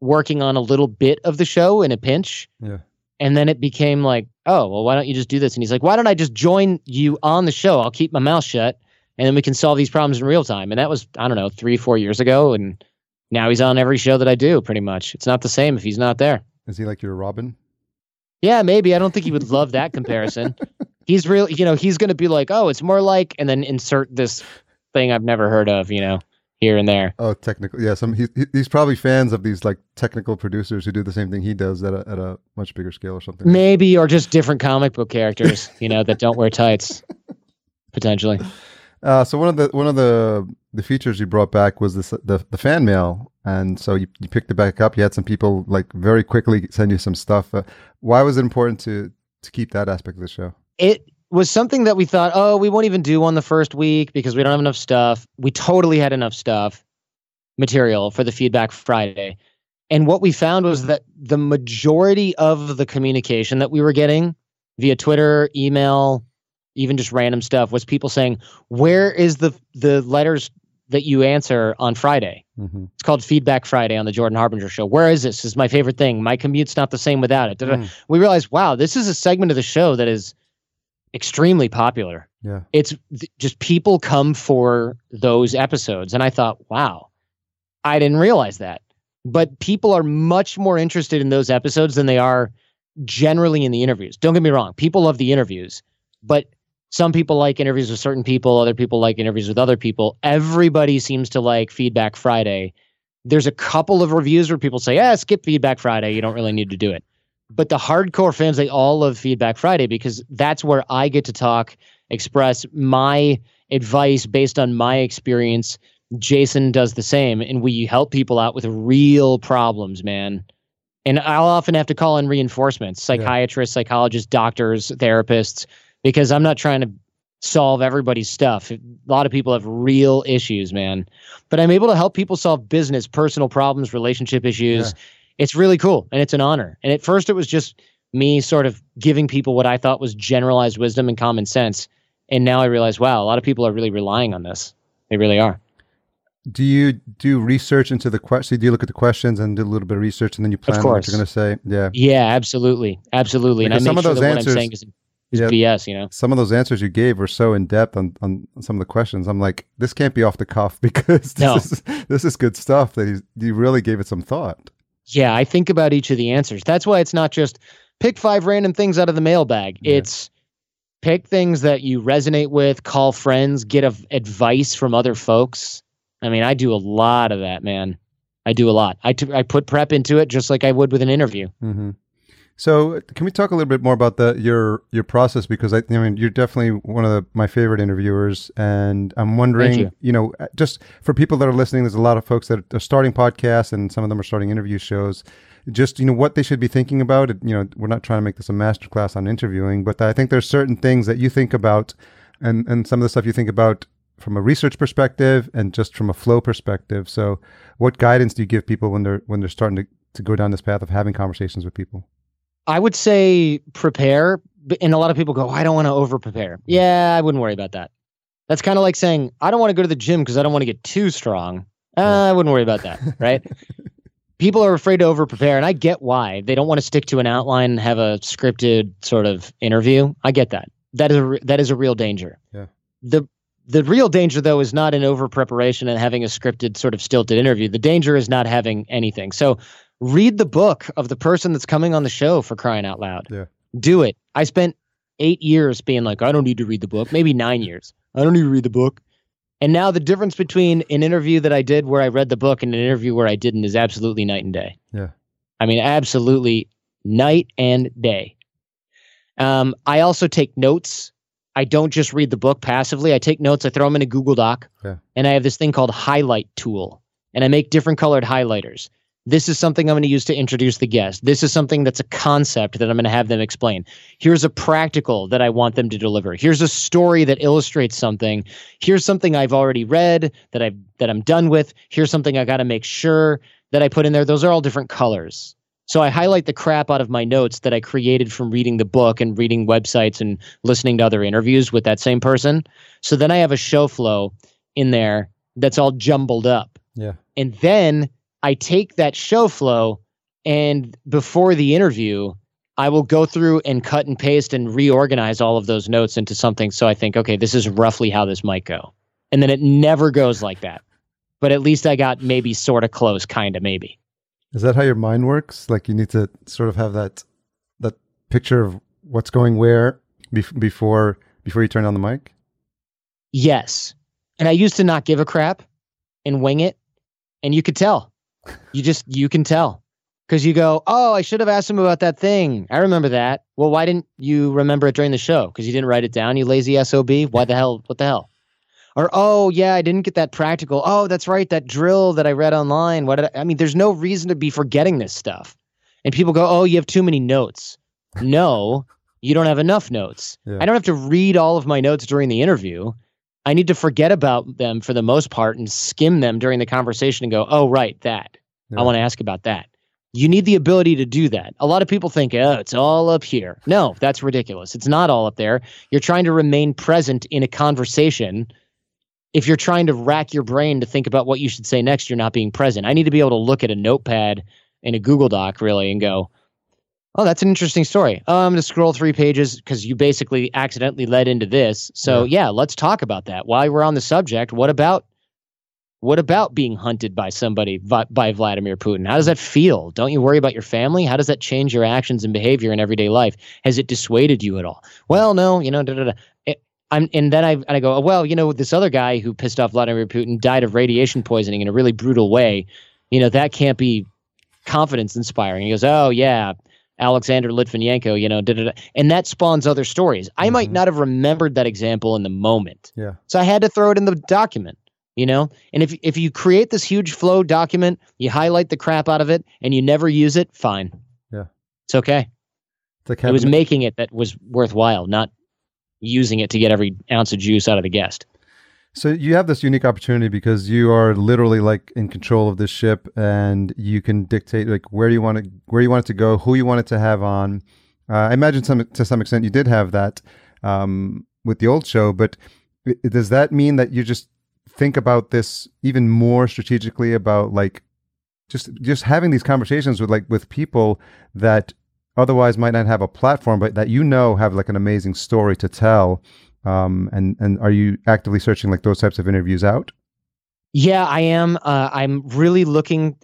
working on a little bit of the show in a pinch. Yeah. And then it became like, oh, well, why don't you just do this? And he's like, why don't I just join you on the show? I'll keep my mouth shut and then we can solve these problems in real time. And that was, I don't know, three, four years ago. And now he's on every show that I do pretty much. It's not the same if he's not there. Is he like your Robin? Yeah, maybe. I don't think he would love that comparison. He's real, you know, he's going to be like, oh, it's more like, and then insert this thing I've never heard of, you know, here and there. Oh, technical. Yeah, some he- he's probably fans of these like technical producers who do the same thing he does at a at a much bigger scale or something. Maybe, or just different comic book characters, you know, that don't wear tights, potentially. Uh, so one of the one of the the features you brought back was this the the fan mail, and so you, you picked it back up. You had some people like very quickly send you some stuff. Uh, why was it important to to keep that aspect of the show? It was something that we thought, oh, we won't even do on the first week because we don't have enough stuff. We totally had enough stuff material for the feedback Friday. And what we found was that the majority of the communication that we were getting via Twitter, email, even just random stuff was people saying, "Where is the the letters that you answer on Friday?" Mm-hmm. It's called Feedback Friday on the Jordan Harbinger show. Where is this? this is my favorite thing. My commute's not the same without it. Mm. We realized, wow, this is a segment of the show that is extremely popular. Yeah. It's th- just people come for those episodes. And I thought, wow, I didn't realize that. But people are much more interested in those episodes than they are generally in the interviews. Don't get me wrong, people love the interviews, but some people like interviews with certain people, other people like interviews with other people. Everybody seems to like Feedback Friday. There's a couple of reviews where people say, "Yeah, skip Feedback Friday. You don't really need to do it." But the hardcore fans, they all love Feedback Friday because that's where I get to talk, express my advice based on my experience. Jason does the same, and we help people out with real problems, man. And I'll often have to call in reinforcements psychiatrists, psychologists, doctors, therapists, because I'm not trying to solve everybody's stuff. A lot of people have real issues, man. But I'm able to help people solve business, personal problems, relationship issues. Yeah. It's really cool and it's an honor. And at first, it was just me sort of giving people what I thought was generalized wisdom and common sense. And now I realize, wow, a lot of people are really relying on this. They really are. Do you do research into the question? Do you look at the questions and do a little bit of research, and then you plan what you're going to say? Yeah. Yeah, absolutely. Absolutely. Because and I some make of sure those that what answers- I'm saying is, is Yeah. BS, you know? Some of those answers you gave were so in depth on, on some of the questions. I'm like, this can't be off the cuff because this No. is this is good stuff that you really gave it some thought. Yeah, I think about each of the answers. That's why it's not just pick five random things out of the mailbag. Yeah. It's pick things that you resonate with, call friends, get av- advice from other folks. I mean, I do a lot of that, man. I do a lot. I t- I put prep into it just like I would with an interview. hmm So, can we talk a little bit more about the your your process? Because I, I mean, you're definitely one of the, my favorite interviewers, and I'm wondering, you. know, uh, just for people that are listening, there's a lot of folks that are starting podcasts, and some of them are starting interview shows. Just you know what they should be thinking about. You know, we're not trying to make this a master class on interviewing, but I think there's certain things that you think about, and and some of the stuff you think about from a research perspective and just from a flow perspective. So, what guidance do you give people when they're when they're starting to to go down this path of having conversations with people? I would say prepare, and a lot of people go, "I don't want to over prepare." Yeah, I wouldn't worry about that. That's kind of like saying, "I don't want to go to the gym because I don't want to get too strong." Uh, I wouldn't worry about that, right? people are afraid to over prepare, and I get why. They don't want to stick to an outline and have a scripted sort of interview. I get that. That is a that is a real danger. Yeah. The the real danger though is not in over preparation and having a scripted sort of stilted interview. The danger is not having anything. So read the book of the person that's coming on the show for crying out loud. Yeah. Do it. I spent eight years being like, I don't need to read the book, maybe nine years. I don't need to read the book. And now the difference between an interview that I did where I read the book and an interview where I didn't is absolutely night and day. Yeah. I mean, absolutely night and day. Um, I also take notes. I don't just read the book passively. I take notes. I throw them in a Google Doc, Yeah. and I have this thing called highlight tool, and I make different colored highlighters. This is something I'm going to use to introduce the guest. This is something that's a concept that I'm going to have them explain. Here's a practical that I want them to deliver. Here's a story that illustrates something. Here's something I've already read that I've that I'm done with. Here's something I got to make sure that I put in there. Those are all different colors. So I highlight the crap out of my notes that I created from reading the book and reading websites and listening to other interviews with that same person. So then I have a show flow in there that's all jumbled up. Yeah. And then I take that show flow and before the interview, I will go through and cut and paste and reorganize all of those notes into something. So I think, okay, this is roughly how this might go. And then it never goes like that. But at least I got maybe sort of close, kind of maybe. Is that how your mind works? Like you need to sort of have that that picture of what's going where bef- before before you turn on the mic. Yes. And I used to not give a crap and wing it. And you could tell. You just, you can tell. Because you go, oh, I should have asked him about that thing. I remember that. Well, why didn't you remember it during the show? Because you didn't write it down, you lazy SOB. Why the hell? What the hell? Or oh yeah, I didn't get that practical. Oh, that's right, that drill that I read online. What did I, I mean? There's no reason to be forgetting this stuff. And people go, oh, you have too many notes. No, you don't have enough notes. Yeah. I don't have to read all of my notes during the interview. I need to forget about them for the most part and skim them during the conversation and go, oh, right, that. Yeah. I want to ask about that. You need the ability to do that. A lot of people think, oh, it's all up here. No, that's ridiculous. It's not all up there. You're trying to remain present in a conversation. If you're trying to rack your brain to think about what you should say next, you're not being present. I need to be able to look at a notepad in a Google Doc really and go, oh, that's an interesting story. Oh, I'm going to scroll three pages because you basically accidentally led into this. So yeah. let's talk about that. While we're on the subject, what about what about being hunted by somebody by Vladimir Putin? How does that feel? Don't you worry about your family? How does that change your actions and behavior in everyday life? Has it dissuaded you at all? Well, no, you know, da, da, da. It, I'm, and then I, and I go, oh, well, you know, this other guy who pissed off Vladimir Putin died of radiation poisoning in a really brutal way. You know, that can't be confidence inspiring. He goes, oh, yeah, Alexander Litvinenko, you know, da, da, da. and that spawns other stories. I might Mhm. not have remembered that example in the moment. Yeah. So I had to throw it in the document, you know? And if if you create this huge flow document, you highlight the crap out of it and you never use it, fine. Yeah. It's okay. It's like It was making it that was worthwhile, not using it to get every ounce of juice out of the guest. So you have this unique opportunity because you are literally like in control of this ship, and you can dictate like where you want it, where you want it to go, who you want it to have on. Uh, I imagine some to some extent you did have that um, with the old show, but does that mean that you just think about this even more strategically about like just just having these conversations with like with people that otherwise might not have a platform, but that you know have like an amazing story to tell? Um, and and are you actively searching like those types of interviews out? Yeah, I am. Uh, I'm really looking.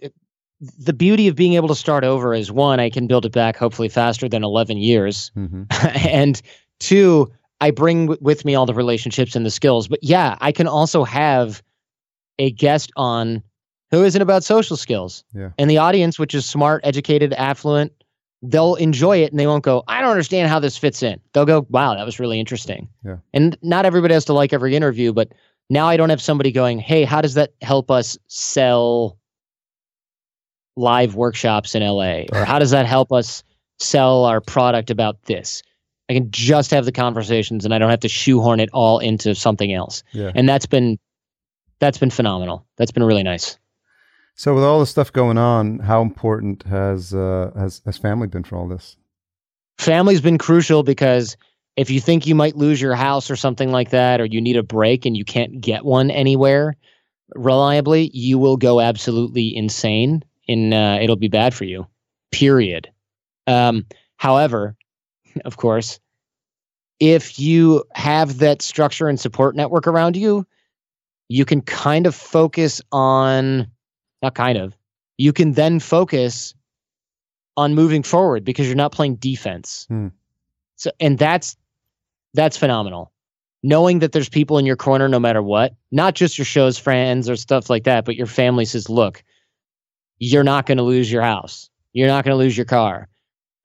The beauty of being able to start over is one, I can build it back hopefully faster than 11 years. Mm-hmm. and two, I bring w- with me all the relationships and the skills. But yeah, I can also have a guest on who isn't about social skills. Yeah. And the audience, which is smart, educated, affluent, they'll enjoy it and they won't go, I don't understand how this fits in. They'll go, wow, that was really interesting. Yeah. And not everybody has to like every interview, but now I don't have somebody going, hey, how does that help us sell live workshops in LA? Or how does that help us sell our product about this? I can just have the conversations and I don't have to shoehorn it all into something else. Yeah. And that's been that's been phenomenal. That's been really nice. So with all the stuff going on, how important has uh, has has family been for all this? Family's been crucial because if you think you might lose your house or something like that, or you need a break and you can't get one anywhere reliably, you will go absolutely insane. And uh, it'll be bad for you. Period. Um, however, of course, if you have that structure and support network around you, you can kind of focus on, not kind of, you can then focus on moving forward because you're not playing defense. Hmm. So, and that's that's phenomenal. Knowing that there's people in your corner no matter what, not just your show's friends or stuff like that, but your family says, look, you're not going to lose your house. You're not going to lose your car.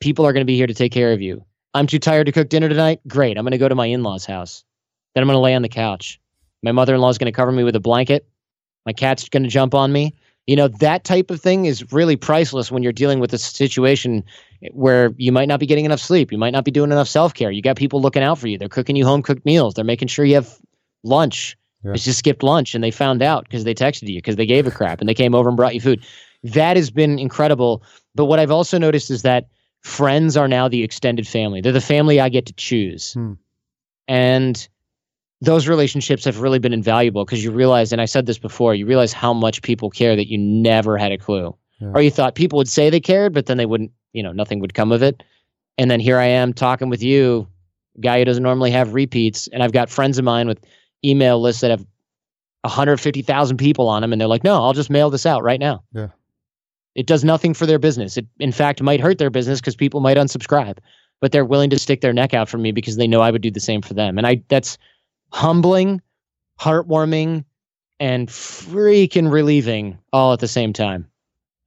People are going to be here to take care of you. I'm too tired to cook dinner tonight. Great. I'm going to go to my in law's house. Then I'm going to lay on the couch. My mother in law is going to cover me with a blanket. My cat's going to jump on me. You know, that type of thing is really priceless when you're dealing with a situation where you might not be getting enough sleep. You might not be doing enough self care. You got people looking out for you. They're cooking you home cooked meals. They're making sure you have lunch. Yeah. It's just skipped lunch and they found out because they texted you because they gave a crap and they came over and brought you food. That has been incredible. But what I've also noticed is that friends are now the extended family. They're the family I get to choose. Hmm. And those relationships have really been invaluable because you realize, and I said this before, you realize how much people care that you never had a clue. Yeah. Or you thought people would say they cared, but then they wouldn't, you know, nothing would come of it. And then here I am talking with you, guy who doesn't normally have repeats. And I've got friends of mine with email lists that have 150,000 people on them. And they're like, no, I'll just mail this out right now. Yeah. It does nothing for their business. It, in fact, might hurt their business because people might unsubscribe, but they're willing to stick their neck out for me because they know I would do the same for them. And I, that's humbling, heartwarming, and freaking relieving all at the same time.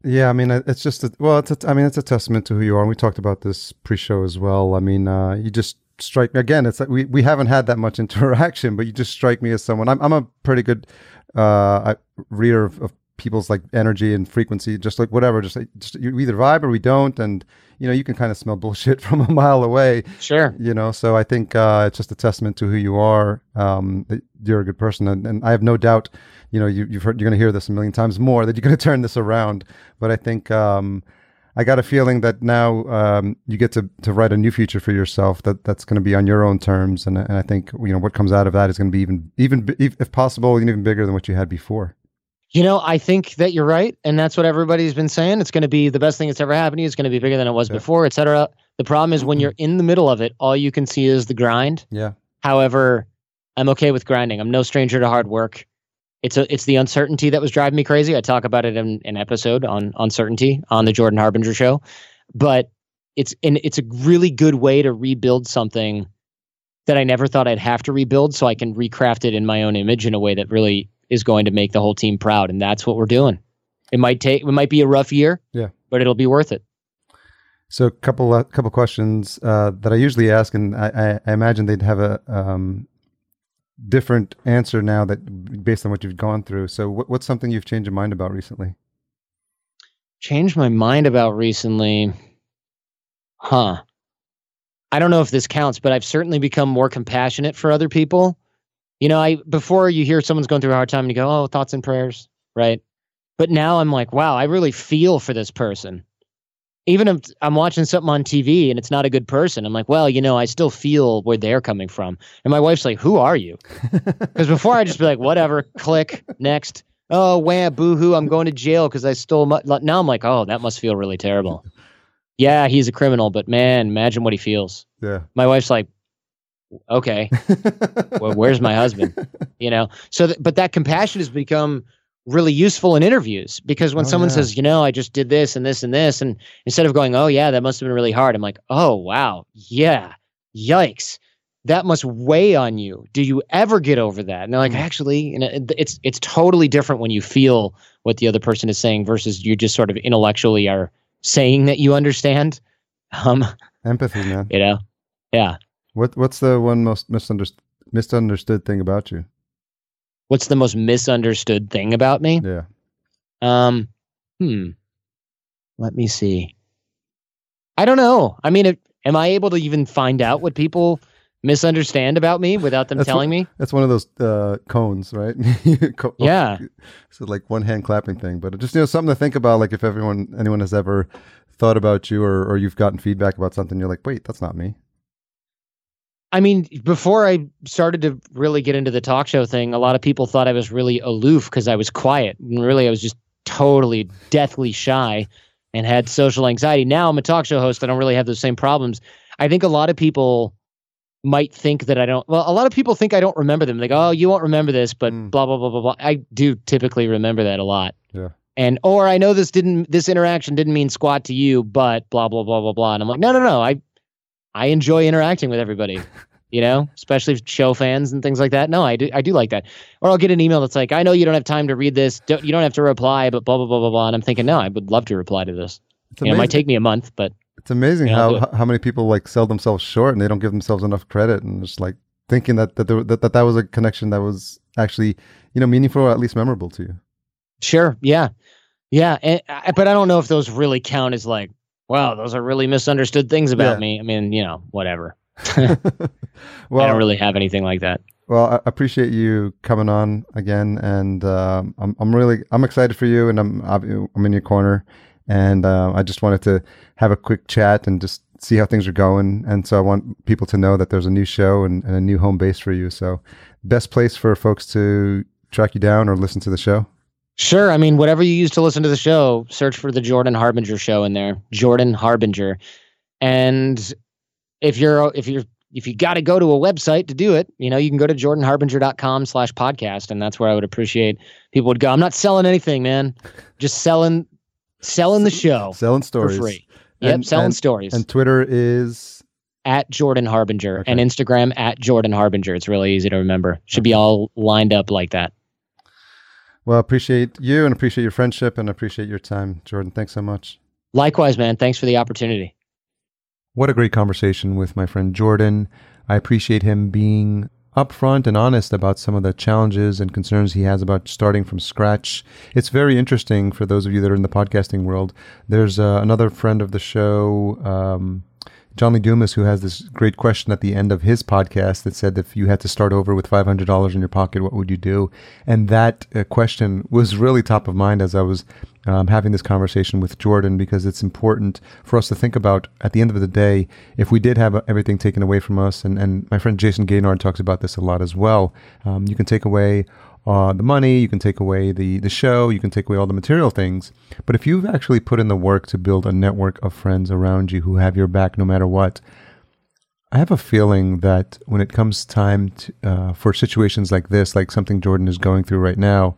Yeah, I mean, it's just a, well, it's a, I mean, it's a testament to who you are. And we talked about this pre-show as well. I mean, uh, you just strike me again. It's like we, we haven't had that much interaction, but you just strike me as someone. I'm I'm a pretty good uh, reader of, of people's like energy and frequency, just like whatever. Just, just you either vibe or we don't, and you know you can kind of smell bullshit from a mile away. Sure. You know, so I think uh, it's just a testament to who you are. Um, you're a good person, and, and I have no doubt. You know, you, have heard you're going to hear this a million times more that you're going to turn this around. But I think um, I got a feeling that now um, you get to, to write a new future for yourself that that's going to be on your own terms, and, and I think you know what comes out of that is going to be even even if possible even bigger than what you had before. You know, I think that you're right, and that's what everybody's been saying. It's going to be the best thing that's ever happened to you. It's going to be bigger than it was yeah. before, etc. The problem is when you're in the middle of it, all you can see is the grind. Yeah. However, I'm okay with grinding. I'm no stranger to hard work. It's a it's the uncertainty that was driving me crazy. I talk about it in an episode on uncertainty on the Jordan Harbinger show, but it's and it's a really good way to rebuild something that I never thought I'd have to rebuild, so I can recraft it in my own image in a way that really is going to make the whole team proud, and that's what we're doing. It might take, it might be a rough year, yeah, but it'll be worth it. So, a couple, uh, couple questions uh, that I usually ask, and I, I, imagine they'd have a um, different answer now that based on what you've gone through. So, what, what's something you've changed your mind about recently? Changed my mind about recently, huh? I don't know if this counts, but I've certainly become more compassionate for other people. You know, I before you hear someone's going through a hard time and you go, "Oh, thoughts and prayers," right? But now I'm like, "Wow, I really feel for this person." Even if I'm watching something on TV and it's not a good person, I'm like, "Well, you know, I still feel where they're coming from." And my wife's like, "Who are you?" Because before I just be like, "Whatever, click next." Oh, wham, boo-hoo, I'm going to jail because I stole. My-. Now I'm like, "Oh, that must feel really terrible." yeah, he's a criminal, but man, imagine what he feels. Yeah. My wife's like, okay. Well where's my husband? You know? So th- but that compassion has become really useful in interviews because when oh, someone yeah. says you know i just did this and this and this and instead of going oh yeah that must have been really hard i'm like oh wow. Yeah. Yikes. That must weigh on you. Do you ever get over that? And they're like mm. actually you know, it's it's totally different when you feel what the other person is saying versus you just sort of intellectually are saying that you understand. Um empathy man. you know? Yeah what What's the one most misunderstood misunderstood thing about you? What's the most misunderstood thing about me? Yeah. Um. Hmm. Let me see. I don't know. I mean, it, am I able to even find out what people misunderstand about me without them that's telling one, me? That's one of those uh, koans, right? yeah. So like one hand clapping thing, but just you know something to think about. Like if everyone, anyone has ever thought about you, or or you've gotten feedback about something, you're like, wait, that's not me. I mean, before I started to really get into the talk show thing, a lot of people thought I was really aloof because I was quiet. And really, I was just totally deathly shy and had social anxiety. Now I'm a talk show host. I don't really have those same problems. I think a lot of people might think that I don't. Well, a lot of people think I don't remember them. They go, "Oh, you won't remember this," but mm. blah blah blah blah blah. I do typically remember that a lot. Yeah. And or I know this didn't this interaction didn't mean squat to you, but blah blah blah blah blah. And I'm like, no no no, I I enjoy interacting with everybody. You know, especially show fans and things like that. No, I do. I do like that. Or I'll get an email that's like, "I know you don't have time to read this. Don't, you don't have to reply, but blah blah blah blah blah." And I'm thinking, no, I would love to reply to this. You know, it might take me a month, but it's amazing you know, how how many people like sell themselves short and they don't give themselves enough credit and just like thinking that that, there, that that that was a connection that was actually you know meaningful or at least memorable to you. Sure. Yeah. Yeah. And, but I don't know if those really count as like wow, those are really misunderstood things about yeah. me. I mean, you know, whatever. well, I don't really have anything like that. Well, I appreciate you coming on again, and um, I'm I'm really I'm excited for you, and I'm I'm in your corner, and uh, I just wanted to have a quick chat and just see how things are going, and so I want people to know that there's a new show and, and a new home base for you. So, best place for folks to track you down or listen to the show. Sure. I mean, whatever you use to listen to the show, search for the Jordan Harbinger show in there. Jordan Harbinger. And if you're if you're if you got to go to a website to do it, you know, you can go to jordanharbinger.com slash podcast. And that's where I would appreciate people would go. I'm not selling anything, man. Just selling, selling the show. Selling stories. For free. Yep. And, selling and, stories. And Twitter is at Jordan Harbinger okay. and Instagram at Jordan Harbinger. It's really easy to remember. Should be all lined up like that. Well, I appreciate you and appreciate your friendship and appreciate your time, Jordan. Thanks so much. Likewise, man. Thanks for the opportunity. What a great conversation with my friend Jordan. I appreciate him being upfront and honest about some of the challenges and concerns he has about starting from scratch. It's very interesting for those of you that are in the podcasting world. There's uh, another friend of the show, um, John Lee Dumas, who has this great question at the end of his podcast that said, if you had to start over with $500 in your pocket, what would you do? And that uh, question was really top of mind as I was um, having this conversation with Jordan because it's important for us to think about at the end of the day, if we did have everything taken away from us, and, and my friend Jayson Gaignard talks about this a lot as well, um, you can take away uh, the money, you can take away the, the show, you can take away all the material things. But if you've actually put in the work to build a network of friends around you who have your back no matter what, I have a feeling that when it comes time to, uh, for situations like this, like something Jordan is going through right now,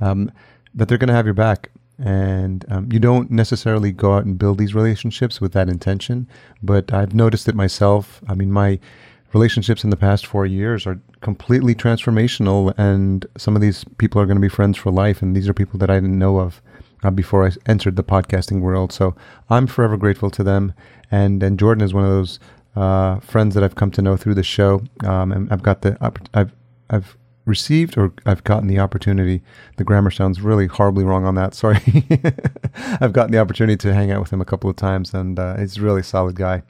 um, that they're going to have your back. And um, you don't necessarily go out and build these relationships with that intention. But I've noticed it myself. I mean, my relationships in the past four years are completely transformational, and some of these people are going to be friends for life. And these are people that I didn't know of uh, before I entered the podcasting world. So I'm forever grateful to them. And and Jordan is one of those uh, friends that I've come to know through the show. Um, and I've got the I've I've received or I've gotten the opportunity. The grammar sounds really horribly wrong on that. Sorry. I've gotten the opportunity to hang out with him a couple of times, and uh, he's a really solid guy.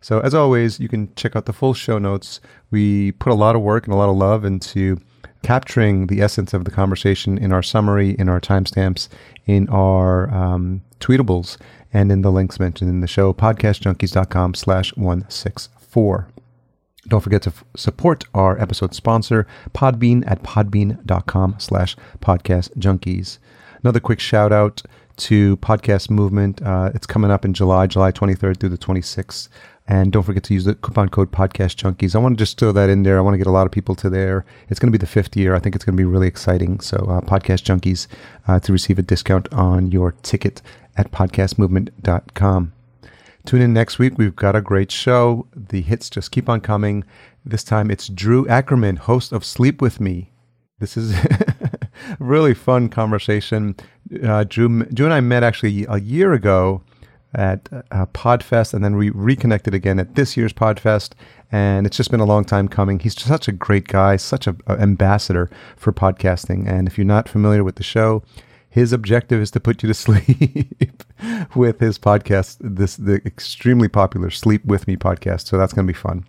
So, as always, you can check out the full show notes. We put a lot of work and a lot of love into capturing the essence of the conversation in our summary, in our timestamps, in our um, tweetables, and in the links mentioned in the show, podcastjunkies.com slash 164. Don't forget to f- support our episode sponsor, Podbean, at podbean.com slash podcastjunkies. Another quick shout out to Podcast Movement. Uh, it's coming up in July, July 23rd through the 26th. And don't forget to use the coupon code Podcast Junkies. I want to just throw that in there. I want to get a lot of people to there. It's going to be the fifth year. I think it's going to be really exciting. So, uh, Podcast Junkies uh, to receive a discount on your ticket at podcastmovement.com. Tune in next week. We've got a great show. The hits just keep on coming. This time it's Drew Ackerman, host of Sleep With Me. This is a really fun conversation. Uh, Drew, Drew and I met actually a year ago at uh, Podfest, and then we reconnected again at this year's Podfest. And it's just been a long time coming. He's such a great guy, such an ambassador for podcasting. And if you're not familiar with the show, his objective is to put you to sleep with his podcast, this the extremely popular Sleep With Me podcast. So that's going to be fun.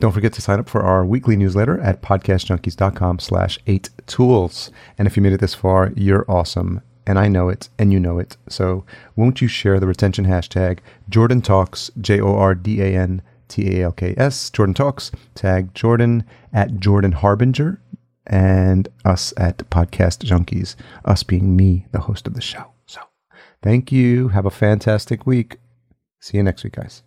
Don't forget to sign up for our weekly newsletter at podcastjunkies.com slash eight tools. And if you made it this far, you're awesome and I know it, and you know it. So won't you share the retention hashtag Jordan Talks, J O R D A N T A L K S, Jordan Talks, tag Jordan at Jordan Harbinger, and us at Podcast Junkies, us being me, the host of the show. So thank you. Have a fantastic week. See you next week, guys.